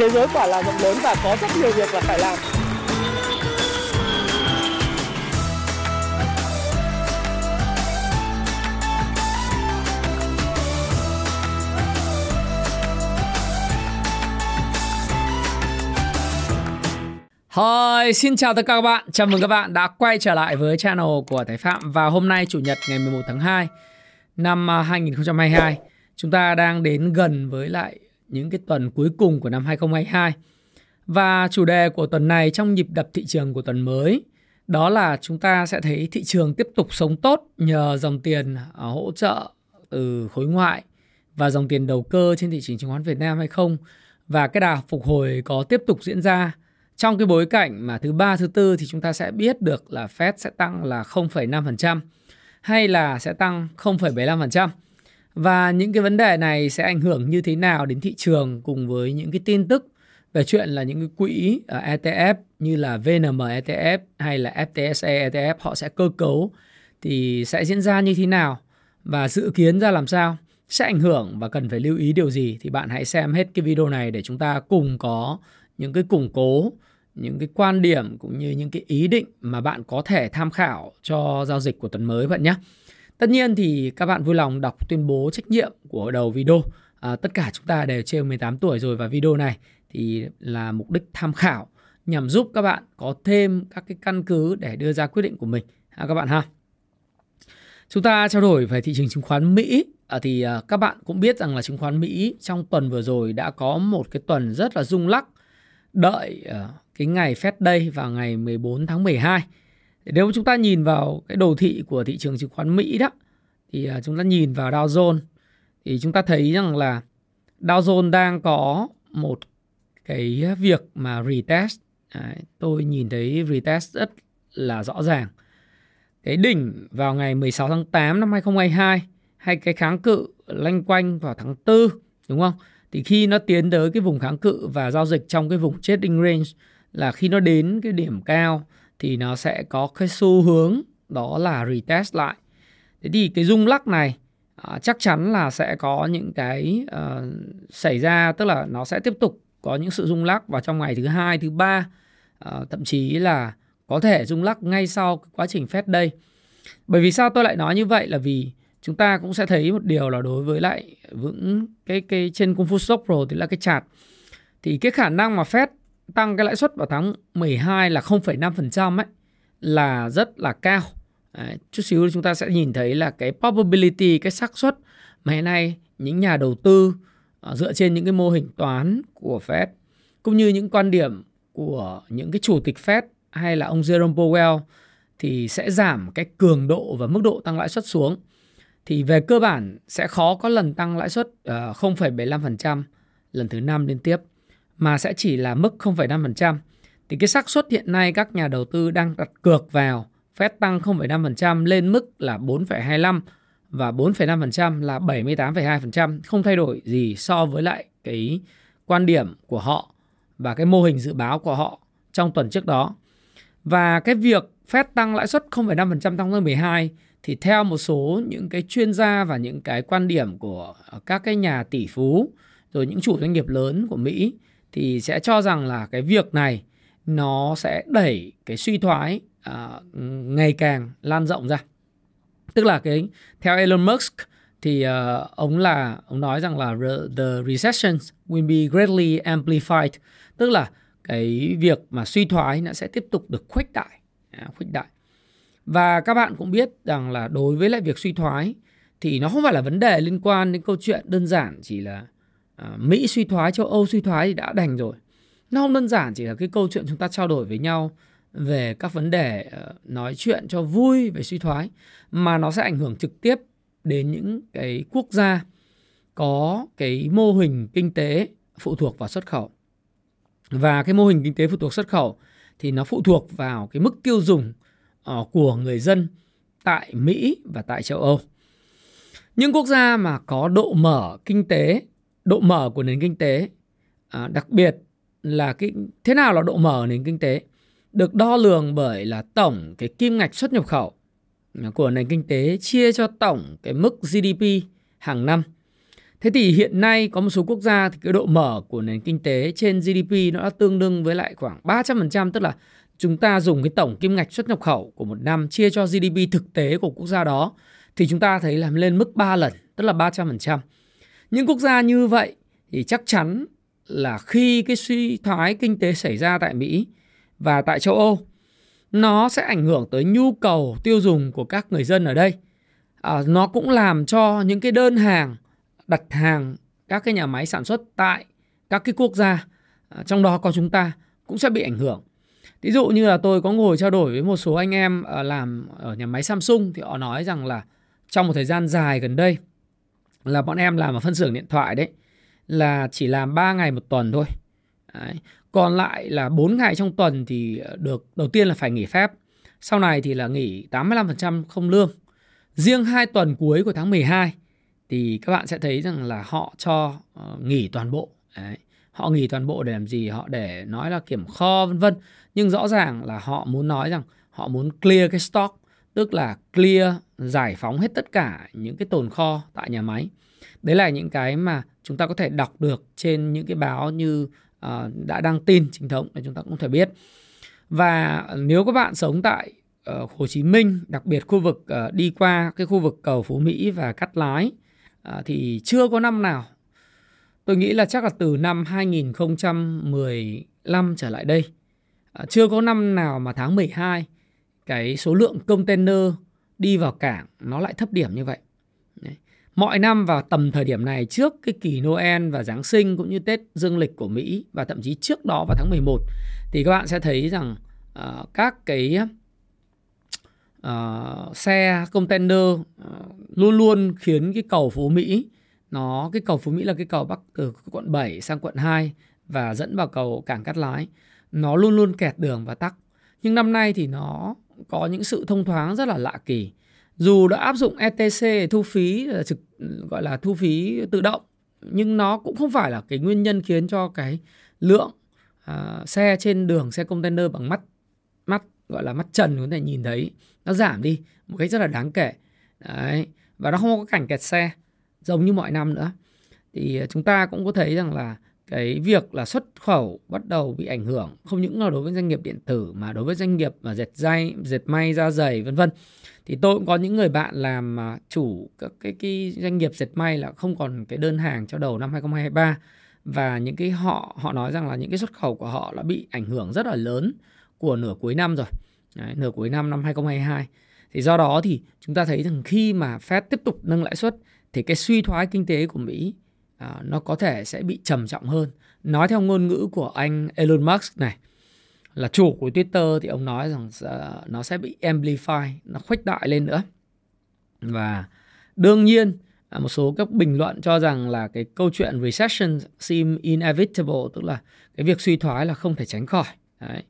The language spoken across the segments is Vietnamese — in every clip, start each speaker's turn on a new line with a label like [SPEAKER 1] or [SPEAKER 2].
[SPEAKER 1] thế giới quả là rộng lớn và có rất nhiều việc là phải làm
[SPEAKER 2] Hi, xin chào tất cả các bạn. Chào mừng các bạn đã quay trở lại với channel của Thái Phạm và hôm nay chủ nhật ngày 11 tháng 2 năm à, 2022. Chúng ta đang đến gần với lại những cái tuần cuối cùng của năm 2022. Và chủ đề của tuần này trong nhịp đập thị trường của tuần mới đó là chúng ta sẽ thấy thị trường tiếp tục sống tốt nhờ dòng tiền à, hỗ trợ từ khối ngoại và dòng tiền đầu cơ trên thị trường chứng khoán Việt Nam hay không và cái đà phục hồi có tiếp tục diễn ra trong cái bối cảnh mà thứ ba thứ tư thì chúng ta sẽ biết được là Fed sẽ tăng là 0,5% hay là sẽ tăng 0,75%. Và những cái vấn đề này sẽ ảnh hưởng như thế nào đến thị trường cùng với những cái tin tức về chuyện là những cái quỹ ETF như là VNM ETF hay là FTSE ETF họ sẽ cơ cấu thì sẽ diễn ra như thế nào? Và dự kiến ra làm sao? Sẽ ảnh hưởng và cần phải lưu ý điều gì? Thì bạn hãy xem hết cái video này để chúng ta cùng có những cái củng cố, những cái quan điểm cũng như những cái ý định mà bạn có thể tham khảo cho giao dịch của tuần mới bạn nhé. Tất nhiên thì các bạn vui lòng đọc tuyên bố trách nhiệm của đầu video. À, tất cả chúng ta đều trên 18 tuổi rồi và video này thì là mục đích tham khảo nhằm giúp các bạn có thêm các cái căn cứ để đưa ra quyết định của mình à, các bạn ha. Chúng ta trao đổi về thị trường chứng khoán Mỹ à, thì à, các bạn cũng biết rằng là chứng khoán Mỹ trong tuần vừa rồi đã có một cái tuần rất là rung lắc đợi à, cái ngày Fed Day vào ngày 14 tháng 12. Nếu chúng ta nhìn vào cái đồ thị của thị trường chứng khoán Mỹ đó thì à, chúng ta nhìn vào Dow Jones thì chúng ta thấy rằng là Dow Jones đang có một cái việc mà retest Đấy, tôi nhìn thấy retest rất là rõ ràng. Cái đỉnh vào ngày 16 tháng 8 năm 2022 hay cái kháng cự lanh quanh vào tháng 4 đúng không? Thì khi nó tiến tới cái vùng kháng cự và giao dịch trong cái vùng trading range là khi nó đến cái điểm cao thì nó sẽ có cái xu hướng đó là retest lại. Thế thì cái rung lắc này à, chắc chắn là sẽ có những cái uh, xảy ra tức là nó sẽ tiếp tục có những sự rung lắc vào trong ngày thứ hai, thứ ba uh, thậm chí là có thể rung lắc ngay sau quá trình Fed đây. Bởi vì sao tôi lại nói như vậy là vì chúng ta cũng sẽ thấy một điều là đối với lại vững cái cái trên Kung Fu Stock Pro thì là cái chart thì cái khả năng mà Fed tăng cái lãi suất vào tháng 12 là 0,5% ấy là rất là cao. Đấy, chút xíu chúng ta sẽ nhìn thấy là cái probability, cái xác suất mà hiện nay những nhà đầu tư uh, dựa trên những cái mô hình toán của Fed cũng như những quan điểm của những cái chủ tịch Fed hay là ông Jerome Powell thì sẽ giảm cái cường độ và mức độ tăng lãi suất xuống. Thì về cơ bản sẽ khó có lần tăng lãi suất à, uh, 0,75% lần thứ năm liên tiếp mà sẽ chỉ là mức 0,5%. Thì cái xác suất hiện nay các nhà đầu tư đang đặt cược vào Fed tăng 0,5% lên mức là 4,25 và 4,5% là 78,2%, không thay đổi gì so với lại cái quan điểm của họ và cái mô hình dự báo của họ trong tuần trước đó. Và cái việc Fed tăng lãi suất 0,5% trong tháng 12 thì theo một số những cái chuyên gia và những cái quan điểm của các cái nhà tỷ phú rồi những chủ doanh nghiệp lớn của Mỹ thì sẽ cho rằng là cái việc này nó sẽ đẩy cái suy thoái uh, ngày càng lan rộng ra. Tức là cái theo Elon Musk thì uh, ông là ông nói rằng là the recession will be greatly amplified. Tức là cái việc mà suy thoái nó sẽ tiếp tục được khuếch đại à, khuếch đại. Và các bạn cũng biết rằng là đối với lại việc suy thoái thì nó không phải là vấn đề liên quan đến câu chuyện đơn giản chỉ là À, Mỹ suy thoái, châu Âu suy thoái thì đã đành rồi. Nó không đơn giản chỉ là cái câu chuyện chúng ta trao đổi với nhau về các vấn đề ờ, nói chuyện cho vui về suy thoái mà nó sẽ ảnh hưởng trực tiếp đến những cái quốc gia có cái mô hình kinh tế phụ thuộc vào xuất khẩu. Và cái mô hình kinh tế phụ thuộc xuất khẩu thì nó phụ thuộc vào cái mức tiêu dùng ờ, của người dân tại Mỹ và tại châu Âu. Những quốc gia mà có độ mở kinh tế độ mở của nền kinh tế à, đặc biệt là cái thế nào là độ mở nền kinh tế được đo lường bởi là tổng cái kim ngạch xuất nhập khẩu của nền kinh tế chia cho tổng cái mức GDP hàng năm Thế thì hiện nay có một số quốc gia thì cái độ mở của nền kinh tế trên GDP nó đã tương đương với lại khoảng 300%, tức là chúng ta dùng cái tổng kim ngạch xuất nhập khẩu của một năm chia cho GDP thực tế của quốc gia đó thì chúng ta thấy làm lên mức 3 lần, tức là 300%. Những quốc gia như vậy thì chắc chắn là khi cái suy thoái kinh tế xảy ra tại Mỹ và tại châu Âu nó sẽ ảnh hưởng tới nhu cầu tiêu dùng của các người dân ở đây. À, nó cũng làm cho những cái đơn hàng đặt hàng các cái nhà máy sản xuất tại các cái quốc gia à, trong đó có chúng ta cũng sẽ bị ảnh hưởng. Ví dụ như là tôi có ngồi trao đổi với một số anh em à, làm ở nhà máy Samsung thì họ nói rằng là trong một thời gian dài gần đây là bọn em làm ở phân xưởng điện thoại đấy là chỉ làm 3 ngày một tuần thôi. Đấy. Còn lại là 4 ngày trong tuần thì ờ, được đầu tiên là phải nghỉ phép. Sau này thì là nghỉ 85% không lương. Riêng 2 tuần cuối của tháng 12 thì các bạn sẽ thấy rằng là họ cho uh, nghỉ toàn bộ. Đấy. Họ nghỉ toàn bộ để làm gì? Họ để nói là kiểm kho vân vân. Nhưng rõ ràng là họ muốn nói rằng họ muốn clear cái stock, tức là clear giải phóng hết tất cả những cái tồn kho tại nhà máy. Đấy là những cái mà chúng ta có thể đọc được trên những cái báo như uh, đã đăng tin chính thống để chúng ta cũng thể biết. Và nếu các bạn sống tại uh, Hồ Chí Minh, đặc biệt khu vực uh, đi qua cái khu vực cầu Phú Mỹ và Cát Lái uh, thì chưa có năm nào tôi nghĩ là chắc là từ năm 2015 trở lại đây uh, chưa có năm nào mà tháng 12 cái số lượng container đi vào cảng nó lại thấp điểm như vậy. Đấy. Mọi năm vào tầm thời điểm này trước cái kỳ Noel và Giáng sinh cũng như Tết dương lịch của Mỹ và thậm chí trước đó vào tháng 11 thì các bạn sẽ thấy rằng uh, các cái uh, xe container uh, luôn luôn khiến cái cầu Phú Mỹ nó cái cầu Phú Mỹ là cái cầu bắc từ quận 7 sang quận 2 và dẫn vào cầu cảng Cát Lái nó luôn luôn kẹt đường và tắc nhưng năm nay thì nó có những sự thông thoáng rất là lạ kỳ. Dù đã áp dụng ETC thu phí ờ, trực gọi là thu phí tự động nhưng nó cũng không phải là cái nguyên nhân khiến cho cái lượng uh, xe trên đường xe container bằng mắt mắt gọi là mắt trần có thể nhìn thấy nó giảm đi một cách rất là đáng kể. Đấy và nó không có cảnh kẹt xe giống như mọi năm nữa. Thì ờ, chúng ta cũng có thấy rằng là cái việc là xuất khẩu bắt đầu bị ảnh hưởng không những là đối với doanh nghiệp điện tử mà đối với doanh nghiệp mà dệt dây dệt may da giày vân vân. Thì tôi cũng có những người bạn làm à, chủ các cái, cái doanh nghiệp dệt may là không còn cái đơn hàng cho đầu năm 2023 và những cái họ họ nói rằng là những cái xuất khẩu của họ đã bị ảnh hưởng rất là lớn của nửa cuối năm rồi. Đấy, nửa cuối năm năm 2022 thì do đó thì chúng ta thấy rằng khi mà Fed tiếp tục nâng lãi suất thì cái suy thoái kinh tế của Mỹ à, nó có thể sẽ bị trầm trọng hơn. Nói theo ngôn ngữ của anh Elon Musk này là chủ của Twitter thì ông nói rằng ờ, nó sẽ bị amplify nó khuếch đại lên nữa. Và đương nhiên à, một số các bình luận cho rằng là cái câu chuyện recession seem inevitable tức là cái việc suy thoái là không thể tránh khỏi. Đấy.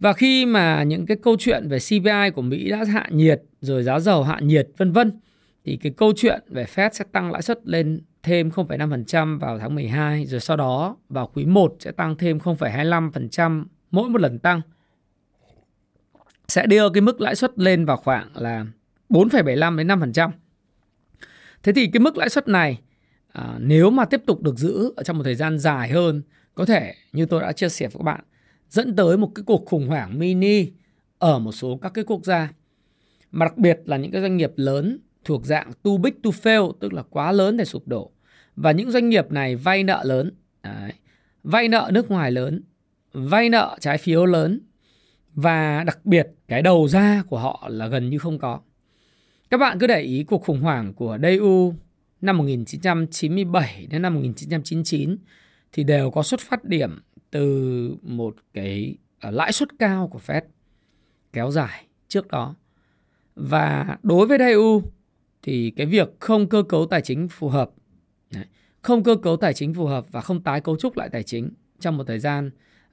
[SPEAKER 2] Và khi mà những cái câu chuyện về CPI của Mỹ đã hạ nhiệt rồi giá dầu hạ nhiệt vân vân thì cái câu chuyện về Fed sẽ tăng lãi suất lên thêm 0,5% vào tháng 12 rồi sau đó vào quý 1 sẽ tăng thêm 0,25% mỗi một lần tăng. Sẽ đưa cái mức lãi suất lên vào khoảng là 4,75 đến 5%. Thế thì cái mức lãi suất này à, nếu mà tiếp tục được giữ ở trong một thời gian dài hơn có thể như tôi đã chia sẻ với các bạn dẫn tới một cái cuộc khủng hoảng mini ở một số các cái quốc gia. Mà đặc biệt là những cái doanh nghiệp lớn thuộc dạng too big to fail tức là quá lớn để sụp đổ và những doanh nghiệp này vay nợ lớn đấy, vay nợ nước ngoài lớn vay nợ trái phiếu lớn và đặc biệt cái đầu ra của họ là gần như không có. Các bạn cứ để ý cuộc khủng hoảng của Daewoo năm 1997 đến năm 1999 thì đều có xuất phát điểm từ một cái à, lãi suất cao của Fed kéo dài trước đó. Và đối với Daewoo thì cái việc không cơ cấu tài chính phù hợp, không cơ cấu tài chính phù hợp và không tái cấu trúc lại tài chính. Trong một thời gian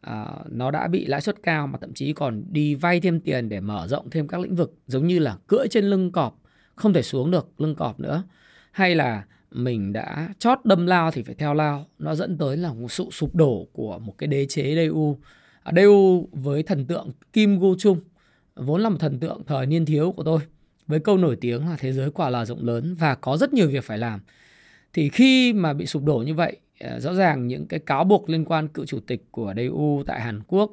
[SPEAKER 2] uh, nó đã bị lãi suất cao mà thậm chí còn đi vay thêm tiền để mở rộng thêm các lĩnh vực giống như là cưỡi trên lưng cọp không thể xuống được lưng cọp nữa. Hay là mình đã chót đâm lao thì phải theo lao. Nó dẫn tới là một sự sụp đổ của một cái đế chế DU à, với thần tượng Kim Go Chung vốn là một thần tượng thời niên thiếu của tôi với câu nổi tiếng là thế giới quả là rộng lớn và có rất nhiều việc phải làm thì khi mà bị sụp đổ như vậy à, rõ ràng những cái cáo buộc liên quan cựu chủ tịch của DU tại Hàn Quốc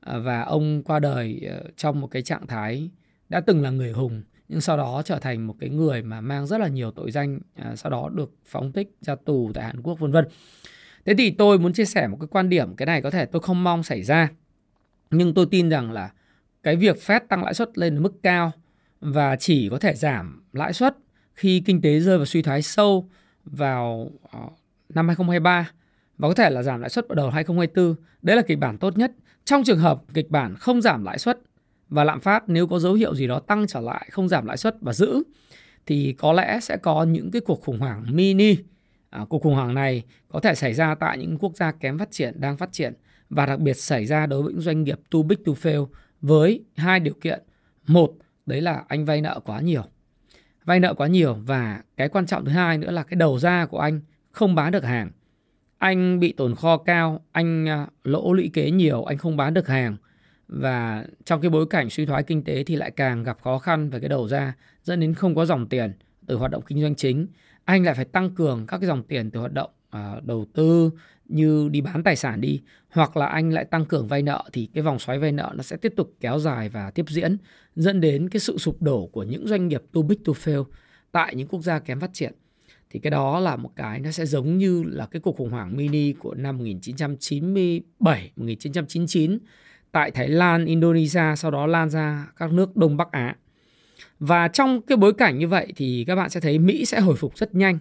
[SPEAKER 2] à, và ông qua đời à, trong một cái trạng thái đã từng là người hùng, nhưng sau đó trở thành một cái người mà mang rất là nhiều tội danh sau đó được phóng thích ra tù tại Hàn Quốc, vân vân. Thế thì tôi muốn chia sẻ một cái quan điểm, cái này có thể tôi không mong xảy ra, nhưng tôi tin rằng là cái việc Fed tăng lãi suất lên mức cao và chỉ có thể giảm lãi suất khi kinh tế rơi vào suy thoái sâu vào ờ, năm 2023 và có thể là giảm lãi suất vào đầu 2024. Đấy là kịch bản tốt nhất. Trong trường hợp kịch bản không giảm lãi suất và lạm phát nếu có dấu hiệu gì đó tăng trở lại, không giảm lãi suất và giữ thì có lẽ sẽ có những cái cuộc khủng hoảng mini. À, cuộc khủng hoảng này có thể xảy ra tại những quốc gia kém phát triển, đang phát triển và đặc biệt xảy ra đối với những doanh nghiệp too big to fail với hai điều kiện. Một, đấy là anh vay nợ quá nhiều vay nợ quá nhiều và cái quan trọng thứ hai nữa là cái đầu ra của anh không bán được hàng. Anh bị tồn kho cao, anh à, lỗ lũy kế nhiều, anh không bán được hàng. Và trong cái bối cảnh suy thoái kinh tế thì lại càng gặp khó khăn về cái đầu ra, dẫn đến không có dòng tiền từ hoạt động kinh doanh chính. Anh lại phải tăng cường các cái dòng tiền từ hoạt động à, đầu tư như đi bán tài sản đi hoặc là anh lại tăng cường vay nợ thì cái vòng xoáy vay nợ nó sẽ tiếp tục kéo dài và tiếp diễn dẫn đến cái sự sụp đổ của những doanh nghiệp too big to fail tại những quốc gia kém phát triển thì cái đó là một cái nó sẽ giống như là cái cuộc khủng hoảng mini của năm 1997 1999 tại Thái Lan, Indonesia sau đó lan ra các nước Đông Bắc Á. Và trong cái bối cảnh như vậy thì các bạn sẽ thấy Mỹ sẽ hồi phục rất nhanh,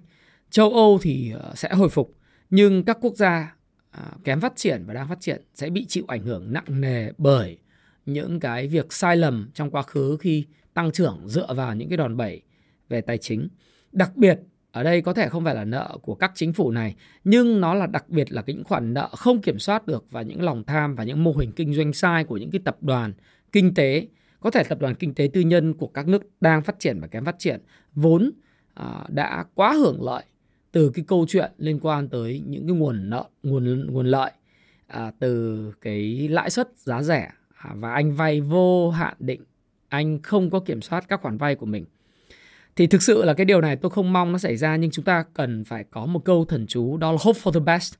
[SPEAKER 2] châu Âu thì ờ, sẽ hồi phục nhưng các quốc gia à, kém phát triển và đang phát triển sẽ bị chịu ảnh hưởng nặng nề bởi những cái việc sai lầm trong quá khứ khi tăng trưởng dựa vào những cái đòn bẩy về tài chính. Đặc biệt, ở đây có thể không phải là nợ của các chính phủ này, nhưng nó là đặc biệt là những khoản nợ không kiểm soát được và những lòng tham và những mô hình kinh doanh sai của những cái tập đoàn kinh tế có thể tập đoàn kinh tế tư nhân của các nước đang phát triển và kém phát triển vốn à, đã quá hưởng lợi từ cái câu chuyện liên quan tới những cái nguồn nợ nguồn nguồn lợi à, từ cái lãi suất giá rẻ à, và anh vay vô hạn định anh không có kiểm soát các khoản vay của mình. Thì thực sự là cái điều này tôi không mong nó xảy ra nhưng chúng ta cần phải có một câu thần chú đó là hope for the best.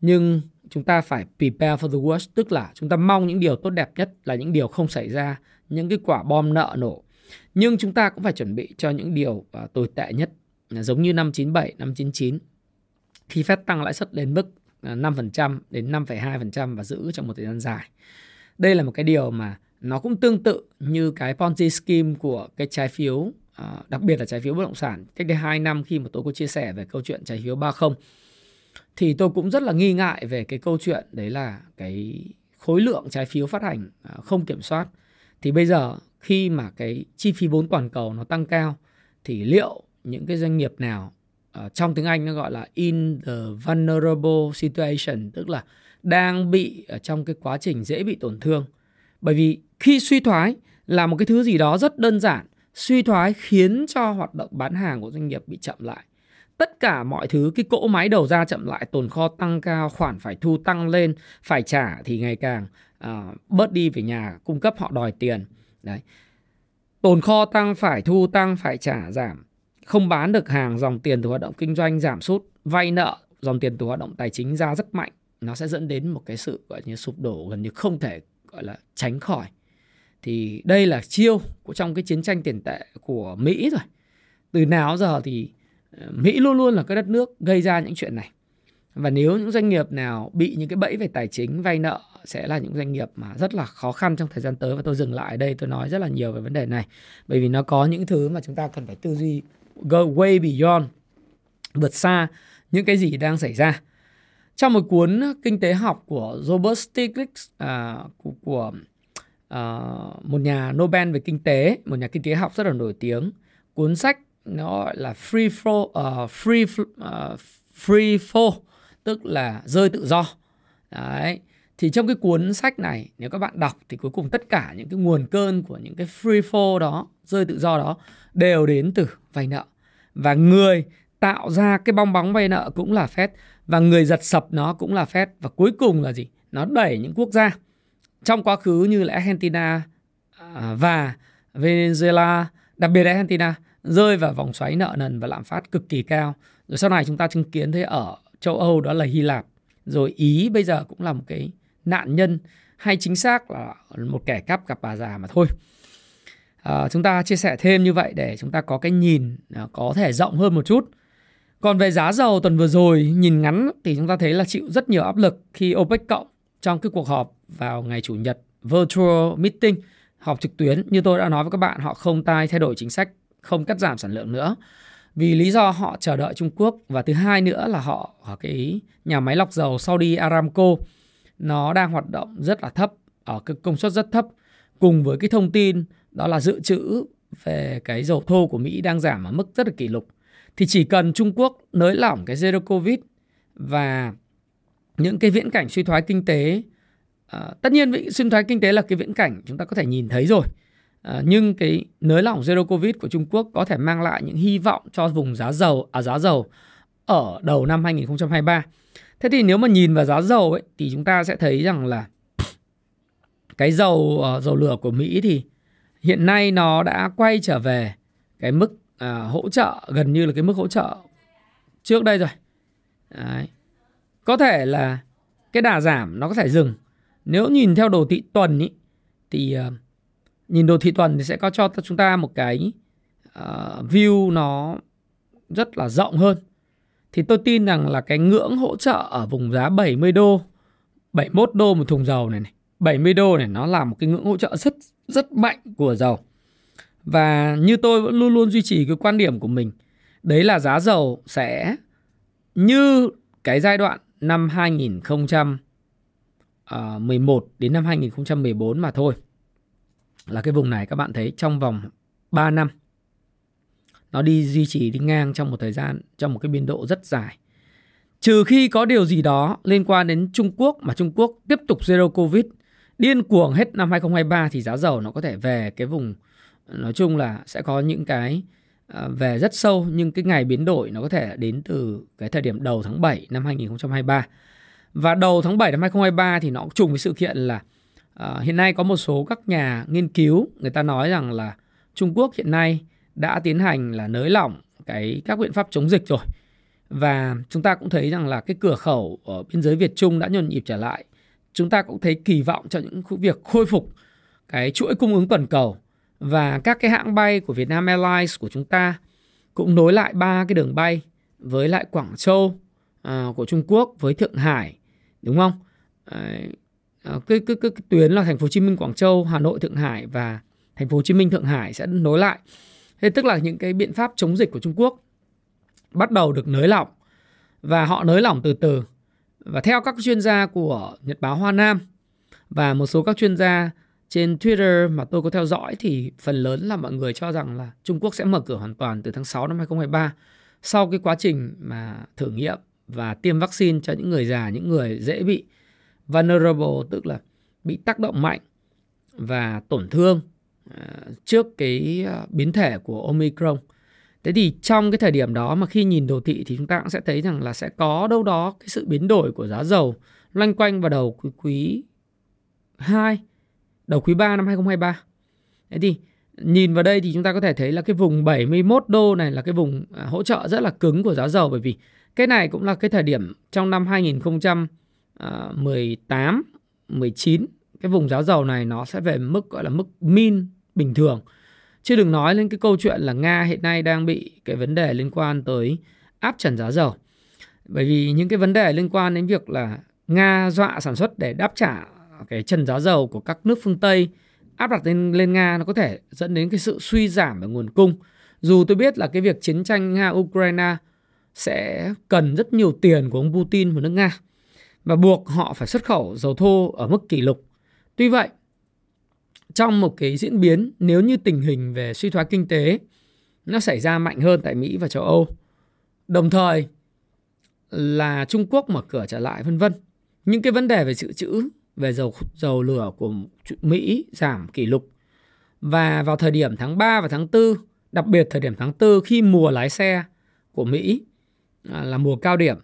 [SPEAKER 2] Nhưng chúng ta phải prepare for the worst tức là chúng ta mong những điều tốt đẹp nhất là những điều không xảy ra những cái quả bom nợ nổ. Nhưng chúng ta cũng phải chuẩn bị cho những điều uh, tồi tệ nhất giống như năm 97, năm 99 khi Fed tăng lãi suất lên mức à, 5% đến 5,2% và giữ trong một thời gian dài. Đây là một cái điều mà nó cũng tương tự như cái Ponzi scheme của cái trái phiếu à, đặc biệt là trái phiếu bất động sản. Cách đây 2 năm khi mà tôi có chia sẻ về câu chuyện trái phiếu 30 thì tôi cũng rất là nghi ngại về cái câu chuyện đấy là cái khối lượng trái phiếu phát hành à, không kiểm soát. Thì bây giờ khi mà cái chi phí vốn toàn cầu nó tăng cao thì liệu những cái doanh nghiệp nào uh, trong tiếng Anh nó gọi là in the vulnerable situation tức là đang bị ở trong cái quá trình dễ bị tổn thương. Bởi vì khi suy thoái là một cái thứ gì đó rất đơn giản suy thoái khiến cho hoạt động bán hàng của doanh nghiệp bị chậm lại. Tất cả mọi thứ cái cỗ máy đầu ra chậm lại tồn kho tăng cao khoản phải thu tăng lên phải trả thì ngày càng uh, bớt đi về nhà cung cấp họ đòi tiền. Đấy. Tồn kho tăng phải thu tăng phải trả giảm không bán được hàng, dòng tiền từ hoạt động kinh doanh giảm sút, vay nợ, dòng tiền từ hoạt động tài chính ra rất mạnh. Nó sẽ dẫn đến một cái sự, gọi như, sụp đổ gần như không thể, gọi là, tránh khỏi. Thì đây là chiêu của trong cái chiến tranh tiền tệ của Mỹ rồi. Từ nào giờ thì ờ, Mỹ luôn luôn là cái đất nước gây ra những chuyện này. Và nếu những doanh nghiệp nào bị những cái bẫy về tài chính, vay nợ sẽ là những doanh nghiệp mà rất là khó khăn trong thời gian tới. Và tôi dừng lại ở đây, tôi nói rất là nhiều về vấn đề này. Bởi vì nó có những thứ mà chúng ta cần phải tư duy go way beyond vượt xa những cái gì đang xảy ra. Trong một cuốn kinh tế học của Robert Stiglitz à, của, của à, một nhà Nobel về kinh tế một nhà kinh tế học rất là nổi tiếng cuốn sách nó gọi là free fall uh, à, free uh, free fall tức là rơi tự do. Đấy thì trong cái cuốn sách này nếu các bạn đọc thì cuối cùng tất cả những cái nguồn cơn của những cái free fall đó rơi tự do đó, đều đến từ vay nợ và người tạo ra cái bong bóng vay nợ cũng là Fed, và người giật sập nó cũng là Fed và cuối cùng là gì nó đẩy những quốc gia trong quá khứ như là Argentina à, và Venezuela, đặc biệt là Argentina, rơi vào vòng xoáy nợ nần và lạm phát cực kỳ cao. Rồi sau này chúng ta chứng kiến thấy ở châu Âu đó là Hy Lạp. Rồi Ý bây giờ cũng là một cái nạn nhân, hay chính xác là một kẻ cắp cặp bà già mà thôi. À, chúng ta chia sẻ thêm như vậy để chúng ta có cái nhìn à, có thể rộng hơn một chút. Còn về giá dầu tuần vừa rồi nhìn ngắn thì chúng ta thấy là chịu rất nhiều áp lực khi OPEC cộng trong cái cuộc họp vào ngày chủ nhật virtual meeting họp trực tuyến. Như tôi đã nói với các bạn họ không tai thay đổi chính sách không cắt giảm sản lượng nữa. Vì lý do họ chờ đợi Trung Quốc và thứ hai nữa là họ ở cái nhà máy lọc dầu Saudi Aramco nó đang hoạt động rất là thấp ở cái công suất rất thấp. Cùng với cái thông tin đó là dự trữ về cái dầu thô của Mỹ đang giảm ở mức rất là kỷ lục. Thì chỉ cần Trung Quốc nới lỏng cái zero covid và những cái viễn cảnh suy thoái kinh tế à, tất nhiên suy thoái kinh tế là cái viễn cảnh chúng ta có thể nhìn thấy rồi. À, nhưng cái nới lỏng zero covid của Trung Quốc có thể mang lại những hy vọng cho vùng giá dầu à giá dầu ở đầu năm 2023 thế thì nếu mà nhìn vào giá dầu ấy thì chúng ta sẽ thấy rằng là cái dầu uh, dầu lửa của Mỹ thì hiện nay nó đã quay trở về cái mức à, hỗ trợ gần như là cái mức hỗ trợ trước đây rồi. Đấy. có thể là cái đà giảm nó có thể dừng. Nếu nhìn theo đồ thị tuần ý, thì uh, nhìn đồ thị tuần thì sẽ có cho chúng ta một cái uh, view nó rất là rộng hơn. Thì tôi tin rằng là cái ngưỡng hỗ trợ ở vùng giá 70 đô 71 đô một thùng dầu này này 70 đô này, nó là một cái ngưỡng hỗ trợ rất rất mạnh của dầu và như tôi vẫn luôn luôn duy trì cái quan điểm của mình, đấy là giá dầu sẽ như cái giai đoạn năm 2011 ờ, đến năm 2014 mà thôi. Là cái vùng này các bạn thấy trong vòng 3 năm, nó đi duy trì đi ngang trong một thời gian, trong một cái biên độ rất dài. Trừ khi có điều gì đó liên quan đến Trung Quốc mà Trung Quốc tiếp tục zero covid điên cuồng hết năm 2023 thì giá dầu nó có thể về cái vùng nói chung là sẽ có những cái à, về rất sâu nhưng cái ngày biến đổi nó có thể đến từ cái thời điểm đầu tháng 7 năm 2023. Và đầu tháng 7 năm 2023 thì nó trùng với sự kiện là uh, hiện nay có một số các nhà nghiên cứu người ta nói rằng là Trung Quốc hiện nay đã tiến hành là nới lỏng cái các biện pháp chống dịch rồi. Và chúng ta cũng thấy rằng là cái cửa khẩu ở biên giới Việt Trung đã nhộn nhịp trở lại. Chúng ta cũng thấy kỳ vọng cho những việc khôi phục cái chuỗi cung ứng toàn cầu và các cái hãng bay của Vietnam Airlines của chúng ta cũng nối lại ba cái đường bay với lại Quảng Châu à, của Trung Quốc với Thượng Hải đúng không? Cái, à, cái, cái, cái tuyến là thành phố Hồ Chí Minh Quảng Châu, Hà Nội Thượng Hải và thành phố Hồ Chí Minh Thượng Hải sẽ nối lại. Thế tức là những cái biện pháp chống dịch của Trung Quốc bắt đầu được nới lỏng và họ nới lỏng từ từ. Và theo các chuyên gia của Nhật báo Hoa Nam và một số các chuyên gia trên Twitter mà tôi có theo dõi thì phần lớn là mọi người cho rằng là Trung Quốc sẽ mở cửa hoàn toàn từ tháng 6 năm 2023 sau cái quá trình mà thử nghiệm và tiêm vaccine cho những người già, những người dễ bị vulnerable tức là bị tác động mạnh và tổn thương à, trước cái à, biến thể của Omicron. Thế thì trong cái thời điểm đó mà khi nhìn đồ thị thì chúng ta cũng sẽ thấy rằng là sẽ có đâu đó cái sự biến đổi của giá dầu loanh quanh vào đầu quý quý 2 đầu quý 3 năm 2023. Thế thì nhìn vào đây thì chúng ta có thể thấy là cái vùng 71 đô này là cái vùng à, hỗ trợ rất là cứng của giá dầu bởi vì cái này cũng là cái thời điểm trong năm 2018 19 à, cái vùng giá dầu này nó sẽ về mức, gọi là mức min bình thường. Chứ đừng nói lên cái câu chuyện là Nga hiện nay đang bị cái vấn đề liên quan tới áp trần giá dầu. Bởi vì những cái vấn đề liên quan đến việc là Nga dọa sản xuất để đáp trả cái trần giá dầu của các nước phương Tây áp đặt lên lên Nga nó có thể dẫn đến cái sự suy giảm về nguồn cung. Dù tôi biết là cái việc chiến tranh Nga Ukraine sẽ cần rất nhiều tiền của ông Putin và nước Nga và buộc họ phải xuất khẩu dầu thô ở mức kỷ lục. Tuy vậy, trong một cái diễn biến nếu như tình hình về suy thoái kinh tế nó xảy ra mạnh hơn tại Mỹ và châu Âu, đồng thời là Trung Quốc mở cửa trở lại vân vân. Những cái vấn đề về dự trữ về dầu dầu lửa của Mỹ giảm kỷ lục. Và vào thời điểm tháng 3 và tháng 4, đặc biệt thời điểm tháng 4 khi mùa lái xe của Mỹ à, là mùa cao điểm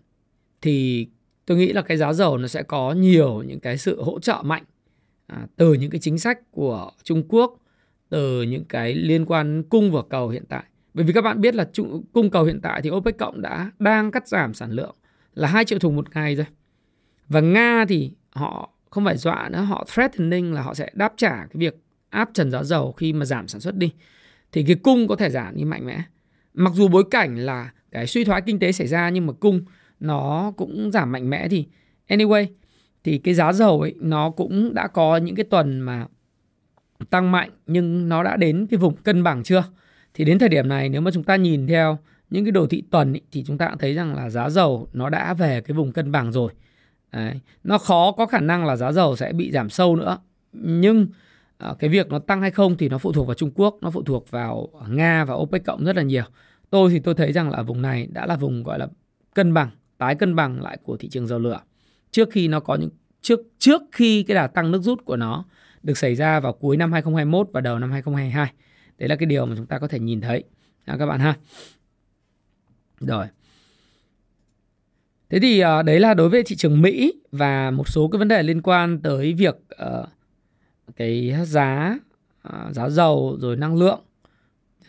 [SPEAKER 2] thì tôi nghĩ là cái giá dầu nó sẽ có nhiều những cái sự hỗ trợ mạnh à, từ những cái chính sách của Trung Quốc, từ những cái liên quan cung và cầu hiện tại. Bởi vì các bạn biết là cung cầu hiện tại thì OPEC cộng đã đang cắt giảm sản lượng là 2 triệu thùng một ngày rồi. Và Nga thì họ không phải dọa nữa, họ threatening là họ sẽ đáp trả cái việc áp trần giá dầu khi mà giảm sản xuất đi. Thì cái cung có thể giảm đi mạnh mẽ. Mặc dù bối cảnh là cái suy thoái kinh tế xảy ra nhưng mà cung nó cũng giảm mạnh mẽ thì anyway thì cái giá dầu ấy nó cũng đã có những cái tuần mà tăng mạnh nhưng nó đã đến cái vùng cân bằng chưa? Thì đến thời điểm này nếu mà chúng ta nhìn theo những cái đồ thị tuần ấy, thì chúng ta cũng thấy rằng là giá dầu nó đã về cái vùng cân bằng rồi. Đấy. Nó khó có khả năng là giá dầu sẽ bị giảm sâu nữa. Nhưng à, cái việc nó tăng hay không thì nó phụ thuộc vào Trung Quốc, nó phụ thuộc vào Nga và OPEC cộng rất là nhiều. Tôi thì tôi thấy rằng là vùng này đã là vùng gọi là cân bằng, tái cân bằng lại của thị trường dầu lửa. Trước khi nó có những trước trước khi cái đà tăng nước rút của nó được xảy ra vào cuối năm 2021 và đầu năm 2022. Đấy là cái điều mà chúng ta có thể nhìn thấy à, các bạn ha. Rồi. Thế thì uh, đấy là đối với thị trường Mỹ và một số cái vấn đề liên quan tới việc uh, cái giá uh, giá dầu rồi năng lượng.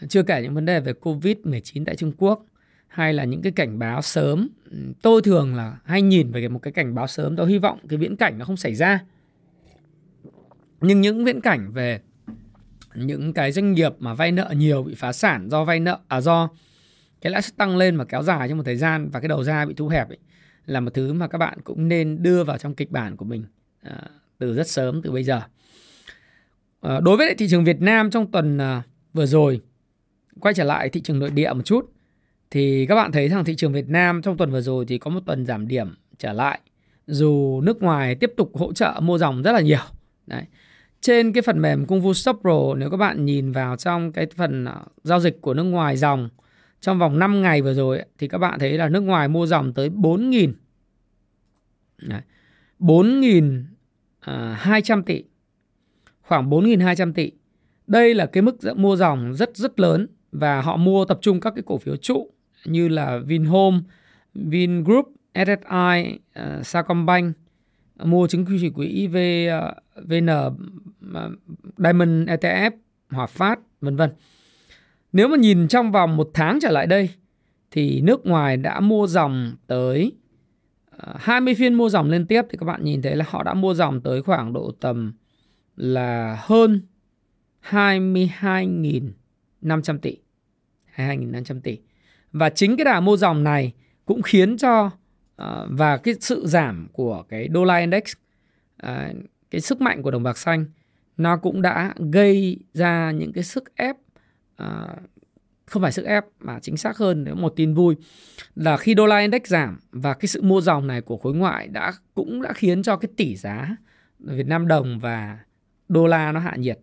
[SPEAKER 2] Chưa kể những vấn đề về Covid-19 tại Trung Quốc hay là những cái cảnh báo sớm. Ừ, tôi thường là hay nhìn về một cái cảnh báo sớm, tôi hy vọng cái viễn cảnh nó không xảy ra. Nhưng những viễn cảnh về những cái doanh nghiệp mà vay nợ nhiều bị phá sản do vay nợ à do cái lãi suất tăng lên mà kéo dài trong một thời gian và cái đầu ra bị thu hẹp ấy, là một thứ mà các bạn cũng nên đưa vào trong kịch bản của mình à, từ rất sớm từ bây giờ. À, đối với thị trường Việt Nam trong tuần à, vừa rồi quay trở lại thị trường nội địa một chút thì các bạn thấy rằng thị trường Việt Nam trong tuần vừa rồi thì có một tuần giảm điểm trở lại. Dù nước ngoài tiếp tục hỗ trợ mua dòng rất là nhiều. Đấy. Trên cái phần mềm Kung Fu Shop Pro, nếu các bạn nhìn vào trong cái phần ờ, giao dịch của nước ngoài dòng, trong vòng 5 ngày vừa rồi thì các bạn thấy là nước ngoài mua dòng tới 4.000 4.200 ờ, tỷ. Khoảng 4.200 tỷ. Đây là cái mức mua dòng rất rất lớn và họ mua tập trung các cái cổ phiếu trụ như là Vinhome, Vingroup, SSI, uh, ờ, Sacombank mua chứng chỉ quỹ V, ờ, uh, VN uh, Diamond ETF, Hòa Phát, vân vân. Nếu mà nhìn trong vòng một tháng trở lại đây thì nước ngoài đã mua dòng tới ờ, 20 phiên mua dòng liên tiếp thì các bạn nhìn thấy là họ đã mua dòng tới khoảng độ tầm là hơn 22.500 tỷ. 22.500 tỷ. Và chính cái đà mua dòng này cũng khiến cho uh, và cái sự giảm của cái đô la index uh, cái sức mạnh của đồng bạc xanh nó cũng đã gây ra những cái sức ép uh, không phải sức ép mà chính xác hơn nếu một tin vui là khi đô la index giảm và cái sự mua dòng này của khối ngoại đã cũng đã khiến cho cái tỷ giá Việt Nam đồng và đô la nó hạ nhiệt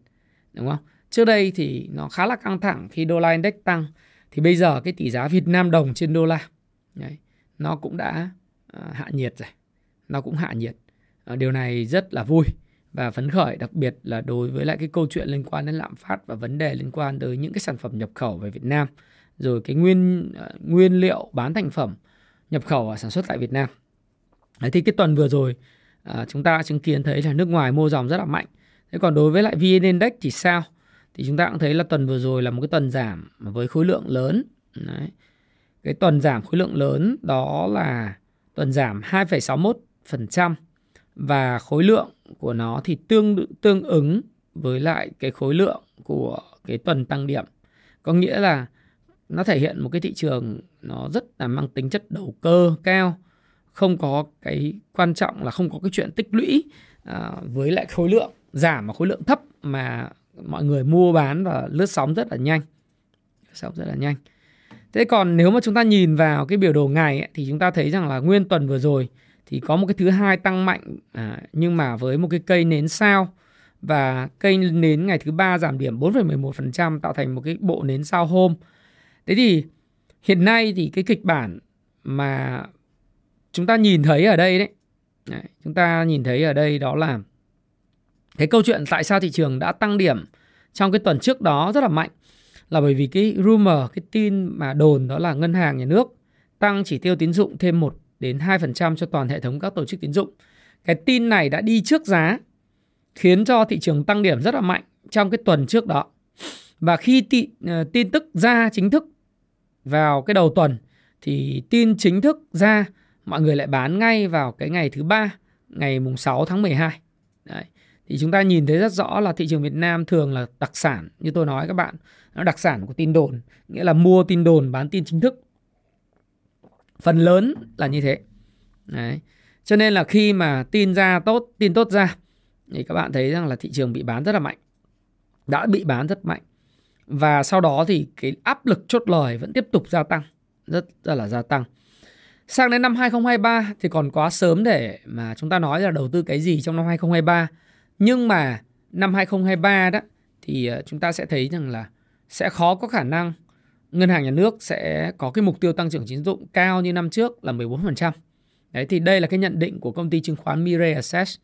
[SPEAKER 2] đúng không? Trước đây thì nó khá là căng thẳng khi đô la index tăng thì bây giờ cái tỷ giá Việt Nam đồng trên đô la đấy, nó cũng đã uh, hạ nhiệt rồi. Nó cũng hạ nhiệt. Uh, điều này rất là vui và phấn khởi đặc biệt là đối với lại cái câu chuyện liên quan đến lạm phát và vấn đề liên quan tới những cái sản phẩm nhập khẩu về Việt Nam rồi cái nguyên uh, nguyên liệu bán thành phẩm nhập khẩu và sản xuất tại Việt Nam. Đấy, thì cái tuần vừa rồi uh, chúng ta chứng kiến thấy là nước ngoài mua dòng rất là mạnh. Thế còn đối với lại VN Index thì sao? Thì chúng ta cũng thấy là tuần vừa rồi là một cái tuần giảm với khối lượng lớn. Đấy. Cái tuần giảm khối lượng lớn đó là tuần giảm 2,61% và khối lượng của nó thì tương tương ứng với lại cái khối lượng của cái tuần tăng điểm. Có nghĩa là nó thể hiện một cái thị trường nó rất là mang tính chất đầu cơ cao, không có cái quan trọng là không có cái chuyện tích lũy à, với lại khối lượng giảm mà khối lượng thấp mà mọi người mua bán và lướt sóng rất là nhanh. Lướt sóng rất là nhanh. Thế còn nếu mà chúng ta nhìn vào cái biểu đồ ngày ấy, thì chúng ta thấy rằng là nguyên tuần vừa rồi thì có một cái thứ hai tăng mạnh à, nhưng mà với một cái cây nến sao và cây nến ngày thứ ba giảm điểm 4,11% tạo thành một cái bộ nến sao hôm. Thế thì hiện nay thì cái kịch bản mà chúng ta nhìn thấy ở đây đấy, đấy chúng ta nhìn thấy ở đây đó là cái câu chuyện tại sao thị trường đã tăng điểm trong cái tuần trước đó rất là mạnh là bởi vì cái rumor, cái tin mà đồn đó là ngân hàng nhà nước tăng chỉ tiêu tín dụng thêm 1 đến 2% cho toàn hệ thống các tổ chức tín dụng. Cái tin này đã đi trước giá khiến cho thị trường tăng điểm rất là mạnh trong cái tuần trước đó. Và khi tị, uh, tin tức ra chính thức vào cái đầu tuần thì tin chính thức ra mọi người lại bán ngay vào cái ngày thứ ba ngày mùng 6 tháng 12. Đấy. Thì chúng ta nhìn thấy rất rõ là thị trường Việt Nam thường là đặc sản như tôi nói các bạn, nó đặc sản của tin đồn, nghĩa là mua tin đồn bán tin chính thức. Phần lớn là như thế. Đấy. Cho nên là khi mà tin ra tốt, tin tốt ra thì các bạn thấy rằng là thị trường bị bán rất là mạnh. Đã bị bán rất mạnh. Và sau đó thì cái áp lực chốt lời vẫn tiếp tục gia tăng, rất, rất là gia tăng. Sang đến năm 2023 thì còn quá sớm để mà chúng ta nói là đầu tư cái gì trong năm 2023. Nhưng mà năm 2023 đó, thì ờ, chúng ta sẽ thấy rằng là sẽ khó có khả năng ngân hàng nhà nước sẽ có cái mục tiêu tăng trưởng tín dụng cao như năm trước là 14%. Đấy, thì đây là cái nhận định của công ty chứng khoán Mirae Assets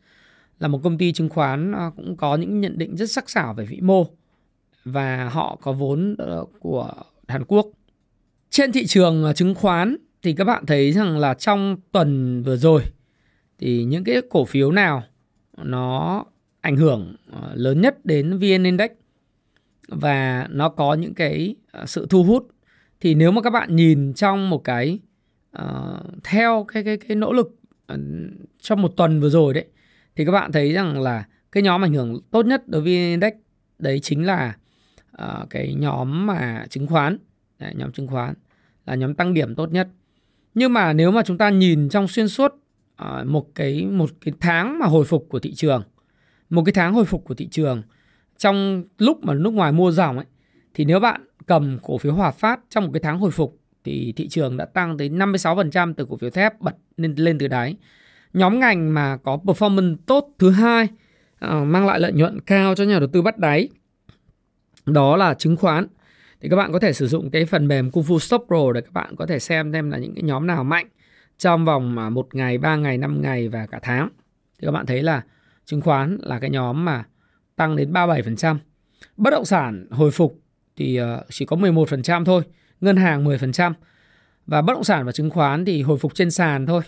[SPEAKER 2] là một công ty chứng khoán ờ, cũng có những nhận định rất sắc sảo về vĩ mô và họ có vốn ờ, của Hàn Quốc. Trên thị trường chứng khoán thì các bạn thấy rằng là trong tuần vừa rồi thì những cái cổ phiếu nào nó ảnh hưởng ờ, lớn nhất đến VN Index. Và nó có những cái ờ, sự thu hút. Thì nếu mà các bạn nhìn trong một cái uh, theo cái cái cái nỗ lực uh, trong một tuần vừa rồi đấy thì các bạn thấy rằng là cái nhóm ảnh hưởng tốt nhất đối với index đấy chính là uh, cái nhóm mà chứng khoán. Đấy, nhóm chứng khoán là nhóm tăng điểm tốt nhất. Nhưng mà nếu mà chúng ta nhìn trong xuyên suốt uh, một cái một cái tháng mà hồi phục của thị trường, một cái tháng hồi phục của thị trường trong lúc mà nước ngoài mua dòng ấy thì nếu bạn cầm cổ phiếu Hòa Phát trong một cái tháng hồi phục thì thị trường đã tăng tới 56% từ cổ phiếu thép bật lên lên từ đáy. Nhóm ngành mà có performance tốt thứ hai uh, mang lại lợi nhuận cao cho nhà đầu tư bắt đáy đó là chứng khoán thì các bạn có thể sử dụng cái phần mềm Kung Fu Stop Pro để các bạn có thể xem xem là những cái nhóm nào mạnh trong vòng à, một ngày, ba ngày, năm ngày và cả tháng. Thì các bạn thấy là chứng khoán là cái nhóm mà tăng đến 37%. Bất động sản hồi phục thì ờ, chỉ có 11% thôi, ngân hàng 10%. Và bất động sản và chứng khoán thì hồi phục trên sàn thôi.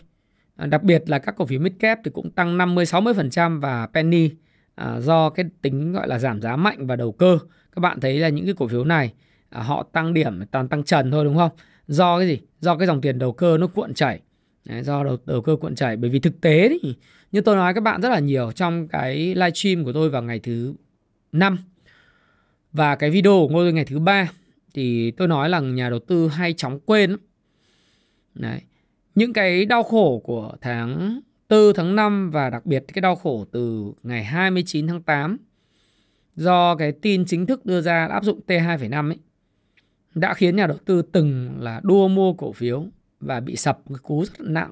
[SPEAKER 2] Ờ, đặc biệt là các cổ phiếu midcap thì cũng tăng 50 60% và penny à, do cái tính gọi là giảm giá mạnh và đầu cơ. Các bạn thấy là những cái cổ phiếu này à, họ tăng điểm toàn tăng trần thôi đúng không do cái gì do cái dòng tiền đầu cơ nó cuộn chảy Đấy, do đầu, đầu cơ cuộn chảy bởi vì thực tế thì như tôi nói các bạn rất là nhiều trong cái live stream của tôi vào ngày thứ năm và cái video của tôi ngày thứ ba thì tôi nói là nhà đầu tư hay chóng quên Đấy. Những cái đau khổ của tháng 4 tháng 5 và đặc biệt cái đau khổ từ ngày 29 tháng 8 do cái tin chính thức đưa ra áp dụng T2,5 ấy đã khiến nhà đầu tư từng là đua mua cổ phiếu và bị sập cú rất nặng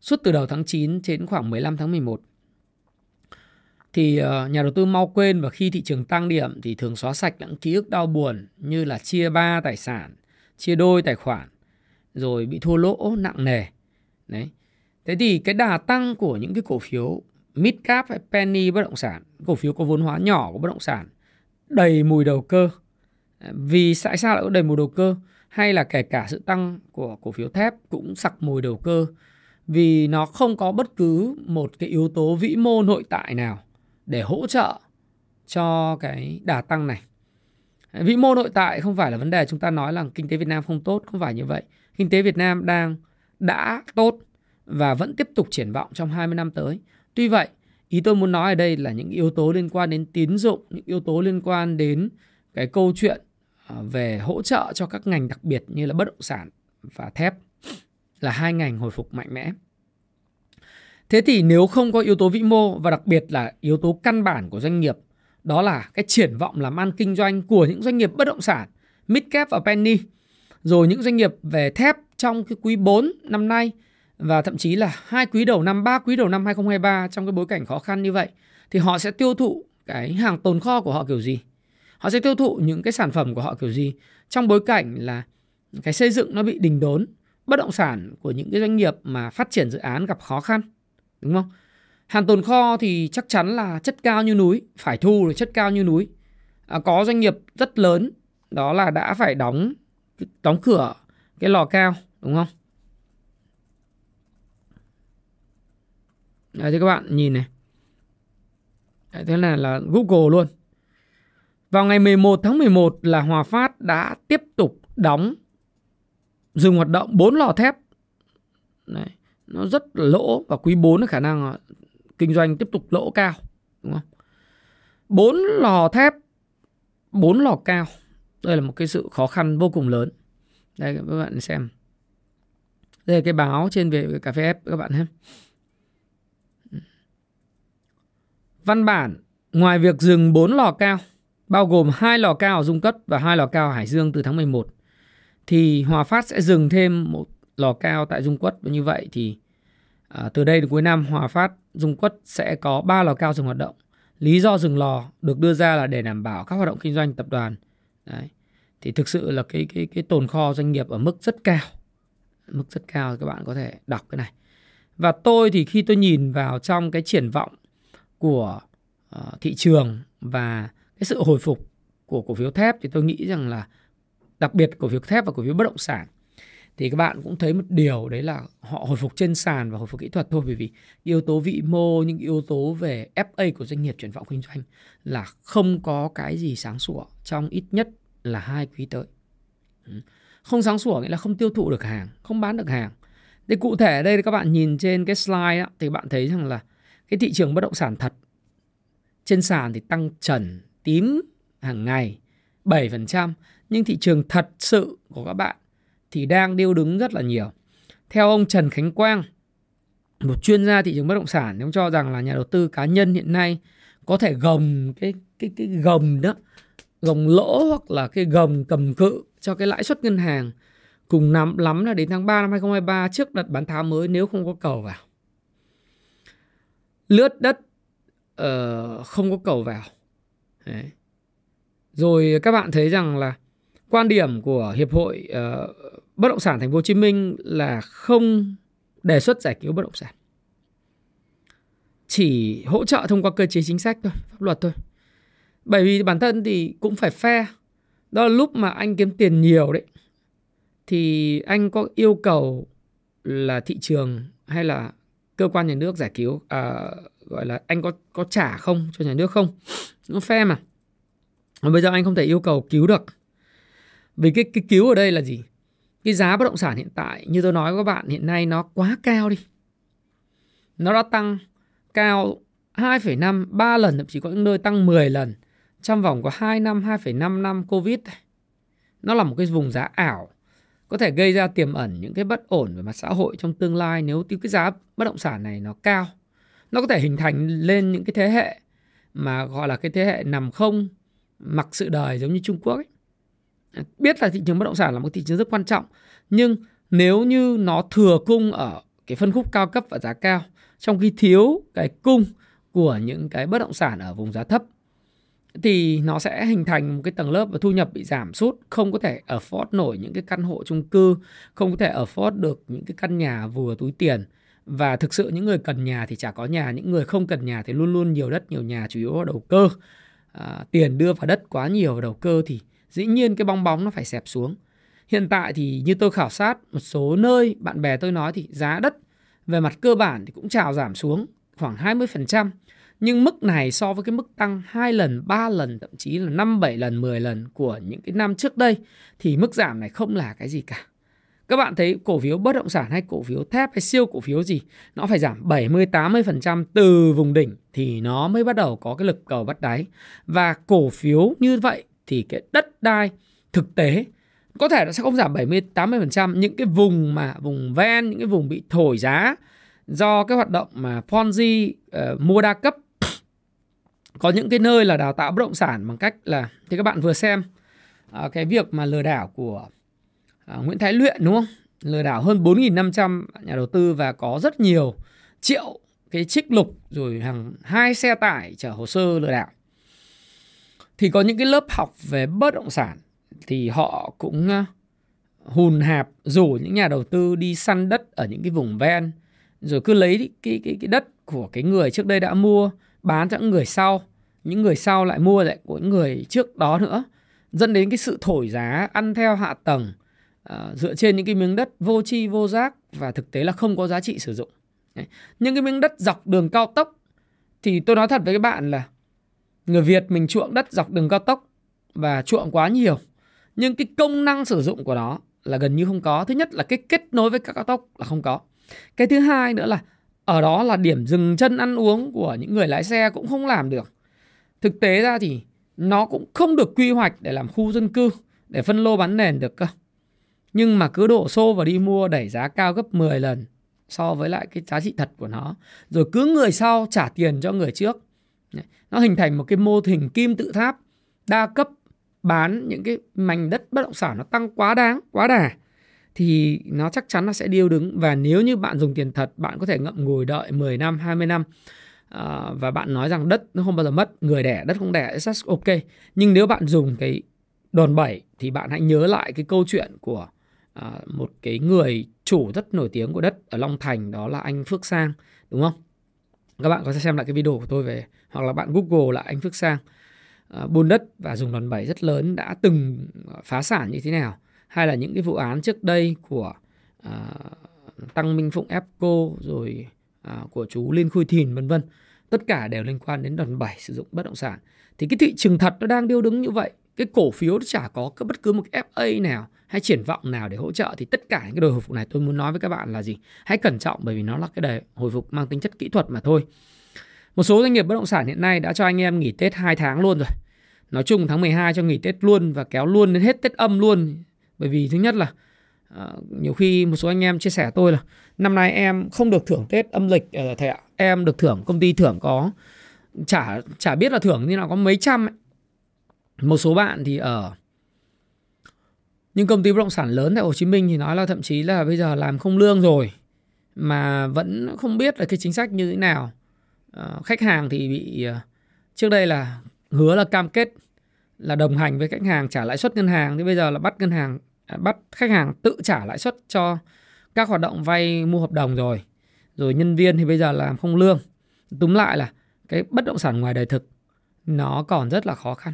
[SPEAKER 2] suốt từ đầu tháng 9 đến khoảng 15 tháng 11. Thì ờ, nhà đầu tư mau quên và khi thị trường tăng điểm thì thường xóa sạch những ký ức đau buồn như là chia ba tài sản, chia đôi tài khoản, rồi bị thua lỗ nặng nề. Đấy. Thế thì cái đà tăng của những cái cổ phiếu mid cap hay penny bất động sản, cổ phiếu có vốn hóa nhỏ của bất động sản đầy mùi đầu cơ vì tại sao lại có đầy mùi đầu cơ? Hay là kể cả sự tăng của cổ phiếu thép cũng sặc mùi đầu cơ vì nó không có bất cứ một cái yếu tố vĩ mô nội tại nào để hỗ trợ cho cái đà tăng này. Vĩ mô nội tại không phải là vấn đề chúng ta nói là kinh tế Việt Nam không tốt, không phải như vậy. Kinh tế Việt Nam đang đã tốt và vẫn tiếp tục triển vọng trong 20 năm tới. Tuy vậy, ý tôi muốn nói ở đây là những yếu tố liên quan đến tín dụng, những yếu tố liên quan đến cái câu chuyện À, về hỗ trợ cho các ngành đặc biệt như là bất động sản và thép là hai ngành hồi phục mạnh mẽ. Thế thì nếu không có yếu tố vĩ mô và đặc biệt là yếu tố căn bản của doanh nghiệp, đó là cái triển vọng làm ăn kinh doanh của những doanh nghiệp bất động sản, midcap và penny, rồi những doanh nghiệp về thép trong cái quý 4 năm nay và thậm chí là hai quý đầu năm, ba quý đầu năm 2023 trong cái bối cảnh khó khăn như vậy thì họ sẽ tiêu thụ cái hàng tồn kho của họ kiểu gì? Họ sẽ tiêu thụ những cái sản phẩm của họ kiểu gì? Trong bối cảnh là cái xây dựng nó bị đình đốn bất động sản của những cái doanh nghiệp mà phát triển dự án gặp khó khăn đúng không? Hàng tồn kho thì chắc chắn là chất cao như núi phải thu rồi chất cao như núi. À, có doanh nghiệp rất lớn đó là đã phải đóng đóng cửa cái lò cao đúng không? Đấy, thì các bạn nhìn này. Đấy, thế này là Google luôn vào ngày 11 tháng 11 là Hòa Phát đã tiếp tục đóng dừng hoạt động 4 lò thép Đấy, nó rất là lỗ và quý 4 khả năng kinh doanh tiếp tục lỗ cao đúng không? 4 lò thép, 4 lò cao. Đây là một cái sự khó khăn vô cùng lớn. Đây các bạn xem. Đây là cái báo trên về cà phê ép các bạn ha. Văn bản ngoài việc dừng 4 lò cao bao gồm hai lò cao ở Dung Cất và hai lò cao ở Hải Dương từ tháng 11 thì Hòa Phát sẽ dừng thêm một lò cao tại Dung Quất và như vậy thì à, từ đây đến cuối năm Hòa Phát Dung Quất sẽ có 3 lò cao dừng hoạt động. Lý do dừng lò được đưa ra là để đảm bảo các hoạt động kinh doanh tập đoàn. Đấy. Thì thực sự là cái cái cái tồn kho doanh nghiệp ở mức rất cao. Mức rất cao các bạn có thể đọc cái này. Và tôi thì khi tôi nhìn vào trong cái triển vọng của uh, thị trường và cái sự hồi phục của cổ phiếu thép thì tôi nghĩ rằng là đặc biệt cổ phiếu thép và cổ phiếu bất động sản thì các bạn cũng thấy một điều đấy là họ hồi phục trên sàn và hồi phục kỹ thuật thôi bởi vì yếu tố vĩ mô những yếu tố về FA của doanh nghiệp chuyển vọng kinh doanh là không có cái gì sáng sủa trong ít nhất là hai quý tới. Ừ. Không sáng sủa nghĩa là không tiêu thụ được hàng không bán được hàng. Thì cụ thể ở đây các bạn nhìn trên cái slide đó, thì bạn thấy rằng là cái thị trường bất động sản thật trên sàn thì tăng trần tím hàng ngày 7% nhưng thị trường thật sự của các bạn thì đang điêu đứng rất là nhiều. Theo ông Trần Khánh Quang, một chuyên gia thị trường bất động sản, ông cho rằng là nhà đầu tư cá nhân hiện nay có thể gồng cái cái cái gồng đó, gồng lỗ hoặc là cái gồng cầm cự cho cái lãi suất ngân hàng cùng nắm lắm là đến tháng 3 năm 2023 trước đợt bán tháo mới nếu không có cầu vào. Lướt đất uh, không có cầu vào. Đấy. Rồi các bạn thấy rằng là quan điểm của hiệp hội uh, bất động sản thành phố Hồ Chí Minh là không đề xuất giải cứu bất động sản. Chỉ hỗ trợ thông qua cơ chế chính sách thôi, pháp luật thôi. Bởi vì bản thân thì cũng phải fair. Đó là lúc mà anh kiếm tiền nhiều đấy thì anh có yêu cầu là thị trường hay là cơ quan nhà nước giải cứu à, gọi là anh có có trả không cho nhà nước không? Nó phe mà. Và bây giờ anh không thể yêu cầu cứu được. Vì cái cái cứu ở đây là gì? Cái giá bất động sản hiện tại như tôi nói với các bạn hiện nay nó quá cao đi. Nó đã tăng cao 2,5 3 lần thậm chí có những nơi tăng 10 lần. Trong vòng có 2 năm 2,5 năm Covid nó là một cái vùng giá ảo. Có thể gây ra tiềm ẩn những cái bất ổn về mặt xã hội trong tương lai nếu cái giá bất động sản này nó cao nó có thể hình thành lên những cái thế hệ mà gọi là cái thế hệ nằm không, mặc sự đời giống như Trung Quốc ấy. Biết là thị trường bất động sản là một thị trường rất quan trọng, nhưng nếu như nó thừa cung ở cái phân khúc cao cấp và giá cao, trong khi thiếu cái cung của những cái bất động sản ở vùng giá thấp, thì nó sẽ hình thành một cái tầng lớp và thu nhập bị giảm sút, không có thể afford nổi những cái căn hộ chung cư, không có thể afford được những cái căn nhà vừa túi tiền và thực sự những người cần nhà thì chả có nhà những người không cần nhà thì luôn luôn nhiều đất nhiều nhà chủ yếu là đầu cơ à, tiền đưa vào đất quá nhiều vào đầu cơ thì dĩ nhiên cái bong bóng nó phải xẹp xuống. Hiện tại thì như tôi khảo sát một số nơi bạn bè tôi nói thì giá đất về mặt cơ bản thì cũng trào giảm xuống khoảng 20%. Nhưng mức này so với cái mức tăng 2 lần, 3 lần, thậm chí là 5, 7 lần, 10 lần của những cái năm trước đây thì mức giảm này không là cái gì cả. Các bạn thấy cổ phiếu bất động sản hay cổ phiếu thép hay siêu cổ phiếu gì nó phải giảm 70 80% từ vùng đỉnh thì nó mới bắt đầu có cái lực cầu bắt đáy. Và cổ phiếu như vậy thì cái đất đai thực tế có thể nó sẽ không giảm 70 80% những cái vùng mà vùng ven những cái vùng bị thổi giá do cái hoạt động mà Ponzi uh, mua đa cấp có những cái nơi là đào tạo bất động sản bằng cách là thì các bạn vừa xem uh, cái việc mà lừa đảo của À, Nguyễn Thái Luyện, đúng không? Lừa đảo hơn 4.500 nhà đầu tư và có rất nhiều triệu cái trích lục rồi hàng hai xe tải chở hồ sơ lừa đảo. Thì có những cái lớp học về bất động sản thì họ cũng à, hùn hạp rủ những nhà đầu tư đi săn đất ở những cái vùng ven, rồi cứ lấy cái cái cái đất của cái người trước đây đã mua, bán cho những người sau. Những người sau lại mua lại của những người trước đó nữa, dẫn đến cái sự thổi giá ăn theo hạ tầng uh, dựa trên những cái miếng đất vô tri vô giác và thực tế là không có giá trị sử dụng. Đấy. những cái miếng đất dọc đường cao tốc thì tôi nói thật với các bạn là người Việt mình chuộng đất dọc đường cao tốc và chuộng quá nhiều nhưng cái công năng sử dụng của nó là gần như không có. Thứ nhất là cái kết nối với các cao tốc là không có. Cái thứ hai nữa là ở đó là điểm dừng chân ăn uống của những người lái xe cũng không làm được. Thực tế ra thì nó cũng không được quy hoạch để làm khu dân cư để phân lô bán nền được cơ nhưng mà cứ đổ xô và đi mua đẩy giá cao gấp 10 lần so với lại cái giá trị thật của nó. Rồi cứ người sau trả tiền cho người trước. Nó hình thành một cái mô hình kim tự tháp đa cấp bán những cái mảnh đất bất động sản nó tăng quá đáng quá đà. Thì nó chắc chắn nó sẽ điêu đứng. Và nếu như bạn dùng tiền thật bạn có thể ngậm ngùi đợi 10 năm 20 năm. À, và bạn nói rằng đất nó không bao giờ mất người đẻ đất không đẻ rất ok. Nhưng nếu bạn dùng cái đòn bẩy thì bạn hãy nhớ lại cái câu chuyện của à, một cái người chủ rất nổi tiếng của đất ở Long Thành đó là anh Phước Sang đúng không? Các bạn có thể xem lại cái video của tôi về hoặc là bạn google là anh Phước Sang. À, buôn đất và dùng đòn bẩy rất lớn đã từng phá sản như thế nào hay là những cái vụ án trước đây của à, Tăng Minh Phụng Epco rồi à, của chú Liên Khôi Thìn vân vân. Tất cả đều liên quan đến đòn bẩy sử dụng bất động sản. Thì cái thị trường thật nó đang điêu đứng như vậy cái cổ phiếu nó chả có bất cứ một FA nào hay triển vọng nào để hỗ trợ thì tất cả những cái đồ hồi phục này tôi muốn nói với các bạn là gì? Hãy cẩn trọng bởi vì nó là cái đề hồi phục mang tính chất kỹ thuật mà thôi. Một số doanh nghiệp bất động sản hiện nay đã cho anh em nghỉ Tết 2 tháng luôn rồi. Nói chung tháng 12 cho nghỉ Tết luôn và kéo luôn đến hết Tết âm luôn. Bởi vì thứ nhất là uh, nhiều khi một số anh em chia sẻ tôi là năm nay em không được thưởng Tết âm lịch uh, thầy ạ em được thưởng công ty thưởng có chả chả biết là thưởng như nào có mấy trăm ấy. một số bạn thì ở nhưng công ty bất động sản lớn tại Hồ Chí Minh thì nói là thậm chí là bây giờ làm không lương rồi mà vẫn không biết là cái chính sách như thế nào. À, khách hàng thì bị ờ, trước đây là hứa là cam kết là đồng hành với khách hàng trả lãi suất ngân hàng thì bây giờ là bắt ngân hàng à, bắt khách hàng tự trả lãi suất cho các hoạt động vay mua hợp đồng rồi. Rồi nhân viên thì bây giờ làm không lương. Túm lại là cái bất động sản ngoài đời thực nó còn rất là khó khăn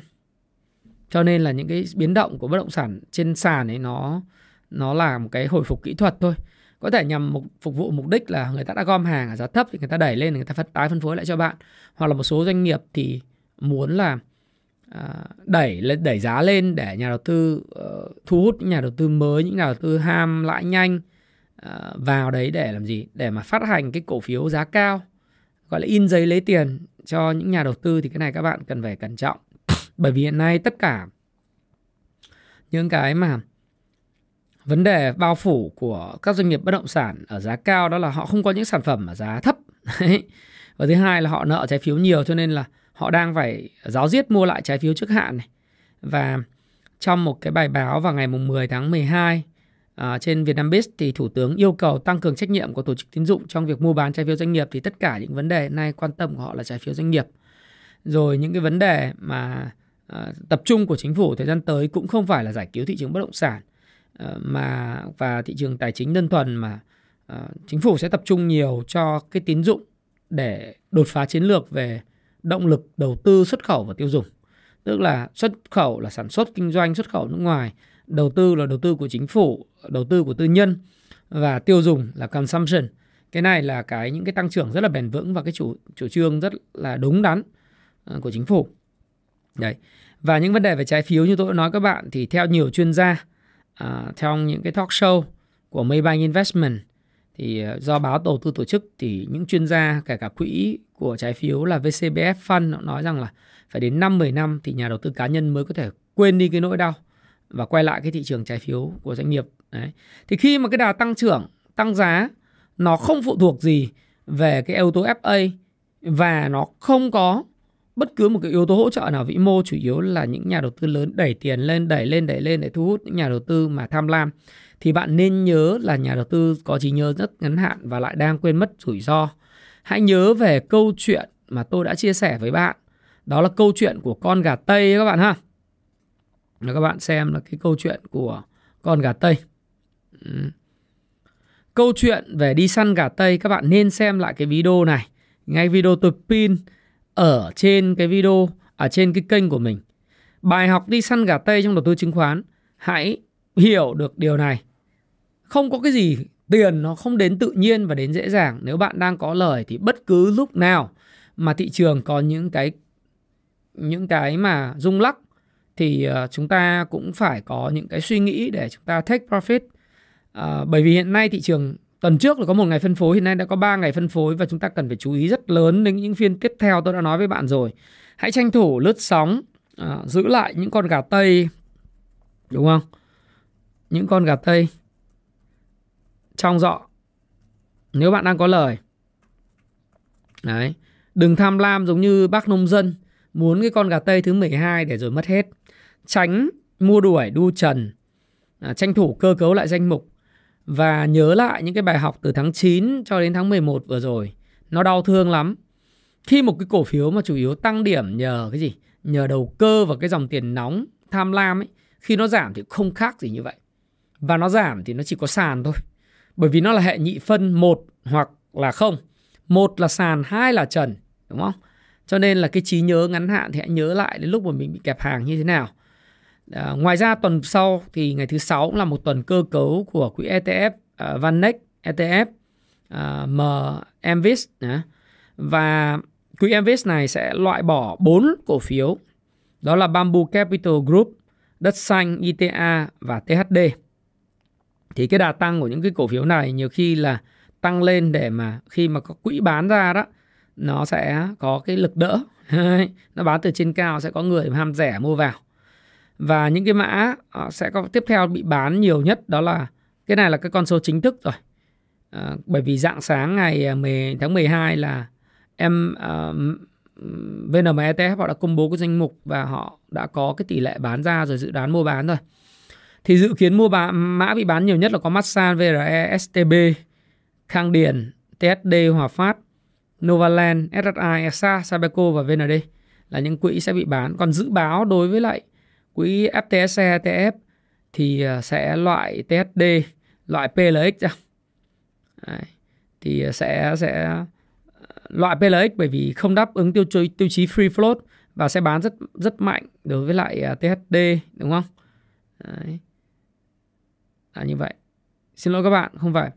[SPEAKER 2] cho nên là những cái biến động của bất động sản trên sàn ấy nó nó là một cái hồi phục kỹ thuật thôi. Có thể nhằm mục, phục vụ mục đích là người ta đã gom hàng ở giá thấp thì người ta đẩy lên người ta phân tái phân phối lại cho bạn. Hoặc là một số doanh nghiệp thì muốn là à, đẩy lên đẩy giá lên để nhà đầu tư uh, thu hút những nhà đầu tư mới những nhà đầu tư ham lãi nhanh uh, vào đấy để làm gì? Để mà phát hành cái cổ phiếu giá cao gọi là in giấy lấy tiền cho những nhà đầu tư thì cái này các bạn cần phải cẩn trọng bởi vì hiện nay tất cả những cái mà vấn đề bao phủ của các doanh nghiệp bất động sản ở giá cao đó là họ không có những sản phẩm ở giá thấp. Và thứ hai là họ nợ trái phiếu nhiều cho nên là họ đang phải giáo diết mua lại trái phiếu trước hạn này. Và trong một cái bài báo vào ngày 10 tháng 12 à, trên VietnamBiz thì Thủ tướng yêu cầu tăng cường trách nhiệm của tổ chức tín dụng trong việc mua bán trái phiếu doanh nghiệp thì tất cả những vấn đề nay quan tâm của họ là trái phiếu doanh nghiệp. Rồi những cái vấn đề mà Ờ, tập trung của chính phủ thời gian tới cũng không phải là giải cứu thị trường bất động sản ờ, mà, và thị trường tài chính đơn thuần mà ờ, chính phủ sẽ tập trung nhiều cho cái tín dụng để đột phá chiến lược về động lực đầu tư xuất khẩu và tiêu dùng. Tức là xuất khẩu là sản xuất, kinh doanh, xuất khẩu nước ngoài, đầu tư là đầu tư của chính phủ, đầu tư của tư nhân, và tiêu dùng là consumption. Cái này là cái những cái tăng trưởng rất là bền vững và cái chủ chủ trương rất là đúng đắn của chính phủ đấy và những vấn đề về trái phiếu như tôi đã nói các bạn thì theo nhiều chuyên gia uh, theo những cái talk show của Maybank Investment thì uh, do báo đầu tư tổ chức thì những chuyên gia kể cả quỹ của trái phiếu là VCBF Fund nó nói rằng là phải đến 5 10 năm thì nhà đầu tư cá nhân mới có thể quên đi cái nỗi đau và quay lại cái thị trường trái phiếu của doanh nghiệp. Đấy. Thì khi mà cái đà tăng trưởng, tăng giá nó không phụ thuộc gì về cái yếu tố FA và nó không có bất cứ một cái yếu tố hỗ trợ nào, vĩ mô chủ yếu là những nhà đầu tư lớn đẩy tiền lên, đẩy lên đẩy lên để thu hút những nhà đầu tư mà tham lam. Thì bạn nên nhớ là nhà đầu tư có trí nhớ rất ngắn hạn và lại đang quên mất rủi ro. Hãy nhớ về câu chuyện mà tôi đã chia sẻ với bạn. Đó là câu chuyện của con gà tây các bạn ha. Là các bạn xem là cái câu chuyện của con gà tây. Ừ. câu chuyện về đi săn gà tây, các bạn nên xem lại cái video này. Ngay video tôi pin ở trên cái video ở trên cái kênh của mình. Bài học đi săn gà Tây trong đầu tư chứng khoán, hãy hiểu được điều này. Không có cái gì tiền nó không đến tự nhiên và đến dễ dàng. Nếu bạn đang có lời thì bất cứ lúc nào mà thị trường có những cái những cái mà rung lắc thì à, chúng ta cũng phải có những cái suy nghĩ để chúng ta take profit. À, bởi vì hiện nay thị trường tuần trước là có một ngày phân phối, hiện nay đã có 3 ngày phân phối và chúng ta cần phải chú ý rất lớn đến những phiên tiếp theo tôi đã nói với bạn rồi. Hãy tranh thủ lướt sóng, à, giữ lại những con gà tây đúng không? Những con gà tây trong dọ nếu bạn đang có lời. Đấy, đừng tham lam giống như bác nông dân muốn cái con gà tây thứ 12 để rồi mất hết. Tránh mua đuổi đu trần, à, tranh thủ cơ cấu lại danh mục và nhớ lại những cái bài học từ tháng 9 cho đến tháng 11 vừa rồi. Nó đau thương lắm. Khi một cái cổ phiếu mà chủ yếu tăng điểm nhờ cái gì? Nhờ đầu cơ và cái dòng tiền nóng tham lam ấy, khi nó giảm thì không khác gì như vậy. Và nó giảm thì nó chỉ có sàn thôi. Bởi vì nó là hệ nhị phân một hoặc là không. Một là sàn, hai là trần, đúng không? Cho nên là cái trí nhớ ngắn hạn thì hãy nhớ lại đến lúc mà mình bị kẹp hàng như thế nào. À, ngoài ra tuần sau thì ngày thứ sáu cũng là một tuần cơ cấu của quỹ ETF à, ờ, Vanex ETF à, ờ, M à. và quỹ Mvis này sẽ loại bỏ 4 cổ phiếu đó là Bamboo Capital Group, Đất Xanh, ITA và THD. Thì cái đà tăng của những cái cổ phiếu này nhiều khi là tăng lên để mà khi mà có quỹ bán ra đó nó sẽ có cái lực đỡ nó bán từ trên cao sẽ có người ham rẻ mua vào và những cái mã ờ, sẽ có tiếp theo bị bán nhiều nhất đó là cái này là cái con số chính thức rồi à, bởi vì dạng sáng ngày ờ, 10 tháng 12 là em uh, VNM ETF họ đã công bố cái danh mục và họ đã có cái tỷ lệ bán ra rồi dự đoán mua bán rồi thì dự kiến mua bán, mã bị bán nhiều nhất là có Masan, VRE, STB, Khang Điền, TSD, Hòa Phát, Novaland, SSI, ESA, Sabeco và VND là những quỹ sẽ bị bán. Còn dự báo đối với lại quỹ FTSE, ETF thì ờ, sẽ loại TSD, loại PLX ra. Đấy. Thì ờ, sẽ sẽ ờ, loại PLX bởi vì không đáp ứng tiêu chí tiêu chí free float và sẽ bán rất rất mạnh đối với lại THD đúng không? Đấy. Là như vậy. Xin lỗi các bạn, không phải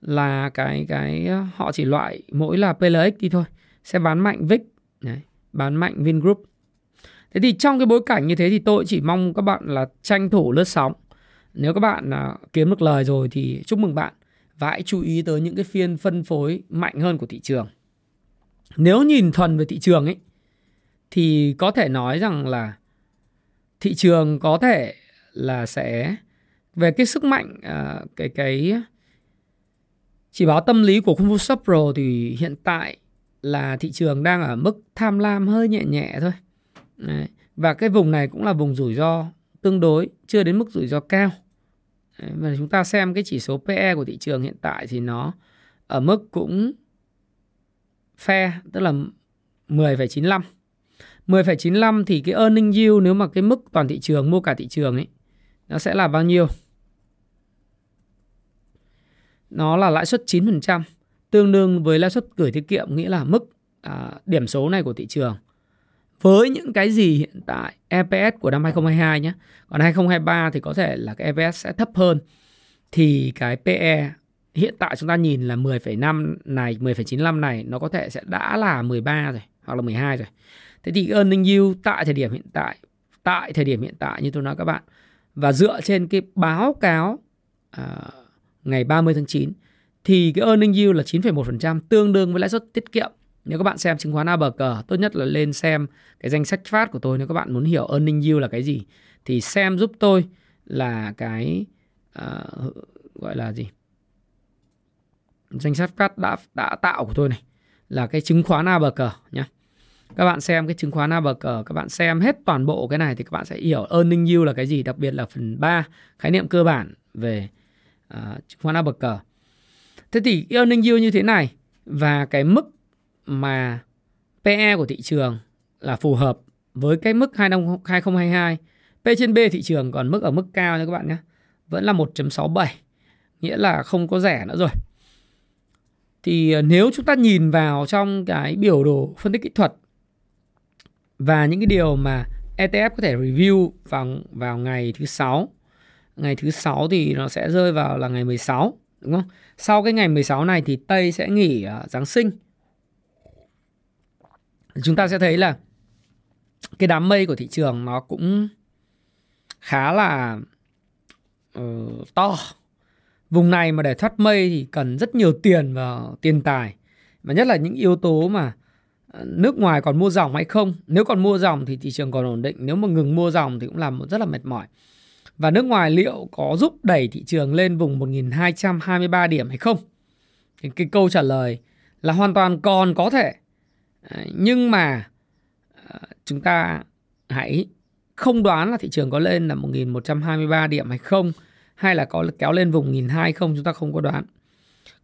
[SPEAKER 2] là cái cái họ chỉ loại mỗi là PLX đi thôi sẽ bán mạnh VIX Đấy, bán mạnh Vingroup thế thì trong cái bối cảnh như thế thì tôi chỉ mong các bạn là tranh thủ lướt sóng nếu các bạn à, kiếm được lời rồi thì chúc mừng bạn và hãy chú ý tới những cái phiên phân phối mạnh hơn của thị trường nếu nhìn thuần về thị trường ấy thì có thể nói rằng là thị trường có thể là sẽ về cái sức mạnh à, cái cái chỉ báo tâm lý của Kung Fu Shop Pro thì hiện tại là thị trường đang ở mức tham lam hơi nhẹ nhẹ thôi. Đấy. Và cái vùng này cũng là vùng rủi ro tương đối, chưa đến mức rủi ro cao. Đấy. Và chúng ta xem cái chỉ số PE của thị trường hiện tại thì nó ở mức cũng fair, tức là 10,95. 10,95 thì cái earning yield nếu mà cái mức toàn thị trường mua cả thị trường ấy nó sẽ là bao nhiêu? nó là lãi suất 9%, tương đương với lãi suất gửi tiết kiệm nghĩa là mức à, điểm số này của thị trường. Với những cái gì hiện tại EPS của năm 2022 nhé. Còn 2023 thì có thể là cái EPS sẽ thấp hơn. Thì cái PE hiện tại chúng ta nhìn là 10,5 này, 10,95 này nó có thể sẽ đã là 13 rồi hoặc là 12 rồi. Thế thì earning yield tại thời điểm hiện tại, tại thời điểm hiện tại như tôi nói các bạn và dựa trên cái báo cáo uh, ngày 30 tháng 9 thì cái earning yield là 9,1% tương đương với lãi suất tiết kiệm. Nếu các bạn xem chứng khoán ABG, tốt nhất là lên xem cái danh sách phát của tôi nếu các bạn muốn hiểu earning yield là cái gì thì xem giúp tôi là cái uh, gọi là gì? Danh sách phát đã đã tạo của tôi này là cái chứng khoán ABG nhé. Các bạn xem cái chứng khoán ABG, các bạn xem hết toàn bộ cái này thì các bạn sẽ hiểu earning yield là cái gì, đặc biệt là phần 3 khái niệm cơ bản về uh, chứng khoán bậc cờ. Thế thì earning yield như thế này và cái mức mà PE của thị trường là phù hợp với cái mức 2022. P trên B thị trường còn mức ở mức cao nha các bạn nhé. Vẫn là 1.67. Nghĩa là không có rẻ nữa rồi. Thì ờ, nếu chúng ta nhìn vào trong cái biểu đồ phân tích kỹ thuật và những cái điều mà ETF có thể review vào vào ngày thứ sáu ngày thứ sáu thì nó sẽ rơi vào là ngày 16 đúng không? Sau cái ngày 16 này thì Tây sẽ nghỉ uh, Giáng sinh. Chúng ta sẽ thấy là cái đám mây của thị trường nó cũng khá là uh, to. Vùng này mà để thoát mây thì cần rất nhiều tiền và tiền tài. Và nhất là những yếu tố mà ờ, nước ngoài còn mua dòng hay không. Nếu còn mua dòng thì thị trường còn ổn định. Nếu mà ngừng mua dòng thì cũng làm rất là mệt mỏi. Và nước ngoài liệu có giúp đẩy thị trường lên vùng 1223 điểm hay không? Thì cái câu trả lời là hoàn toàn còn có thể. Ờ, nhưng mà ờ, chúng ta hãy không đoán là thị trường có lên là 1123 điểm hay không hay là có kéo lên vùng 1200 không chúng ta không có đoán.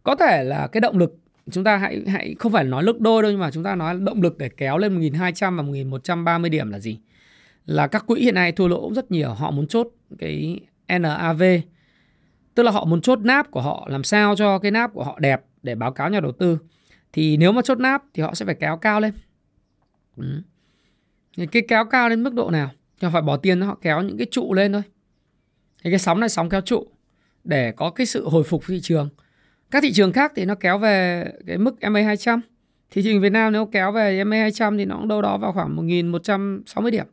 [SPEAKER 2] Có thể là cái động lực chúng ta hãy hãy không phải nói lực đôi đâu nhưng mà chúng ta nói động lực để kéo lên 1200 và 1130 điểm là gì? Là các quỹ hiện nay thua lỗ rất nhiều, họ muốn chốt cái NAV tức là họ muốn chốt náp của họ làm sao cho cái náp của họ đẹp để báo cáo nhà đầu tư thì nếu mà chốt nắp thì họ sẽ phải kéo cao lên. Ừ. cái kéo cao đến mức độ nào? Thì họ phải bỏ tiền họ kéo những cái trụ lên thôi. Thì cái sóng này, sóng kéo trụ để có cái sự hồi phục thị trường. Các thị trường khác thì nó kéo về cái mức MA 200 thị trường Việt Nam nếu kéo về MA 200 thì nó cũng đâu đó vào khoảng 1160 điểm.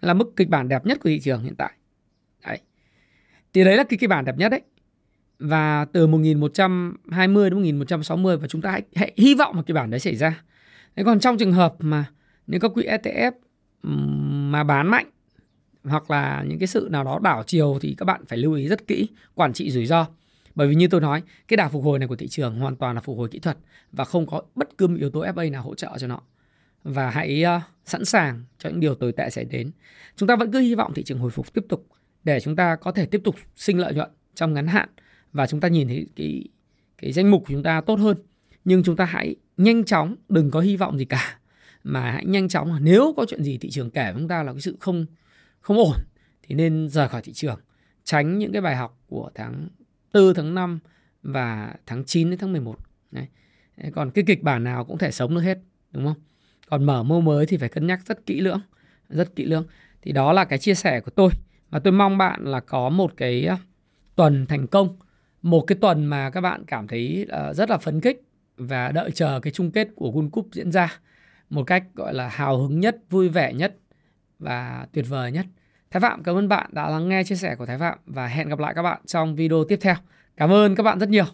[SPEAKER 2] Là mức kịch bản đẹp nhất của thị trường hiện tại. Đấy. Thì đấy là cái kịch bản đẹp nhất đấy và từ 1120 đến 1160 và chúng ta hãy, hãy hy vọng một cái bản đấy xảy ra. Thế còn trong trường hợp mà nếu các quỹ ETF mà bán mạnh hoặc là những cái sự nào đó đảo chiều thì các bạn phải lưu ý rất kỹ quản trị rủi ro. Bởi vì như tôi nói, cái đà phục hồi này của thị trường hoàn toàn là phục hồi kỹ thuật và không có bất cứ một yếu tố FA nào hỗ trợ cho nó. Và hãy uh, sẵn sàng cho những điều tồi tệ xảy đến. Chúng ta vẫn cứ hy vọng thị trường hồi phục tiếp tục để chúng ta có thể tiếp tục sinh lợi nhuận trong ngắn hạn và chúng ta nhìn thấy cái cái danh mục của chúng ta tốt hơn. Nhưng chúng ta hãy nhanh chóng, đừng có hy vọng gì cả, mà hãy nhanh chóng. Nếu có chuyện gì thị trường kể với chúng ta là cái sự không không ổn, thì nên rời khỏi thị trường. Tránh những cái bài học của tháng 4 tháng 5 và tháng 9 đến tháng 11 Đấy. còn cái kịch bản nào cũng thể sống được hết, đúng không? Còn mở mô mới thì phải cân nhắc rất kỹ lưỡng, rất kỹ lưỡng. Thì đó là cái chia sẻ của tôi. Và tôi mong bạn là có một cái ờ, tuần thành công một cái tuần mà các bạn cảm thấy ờ, rất là phấn khích và đợi chờ cái chung kết của World Cup diễn ra một cách gọi là hào hứng nhất, vui vẻ nhất và tuyệt vời nhất. Thái Phạm cảm ơn bạn đã lắng nghe chia sẻ của Thái Phạm và hẹn gặp lại các bạn trong video tiếp theo. Cảm ơn các bạn rất nhiều.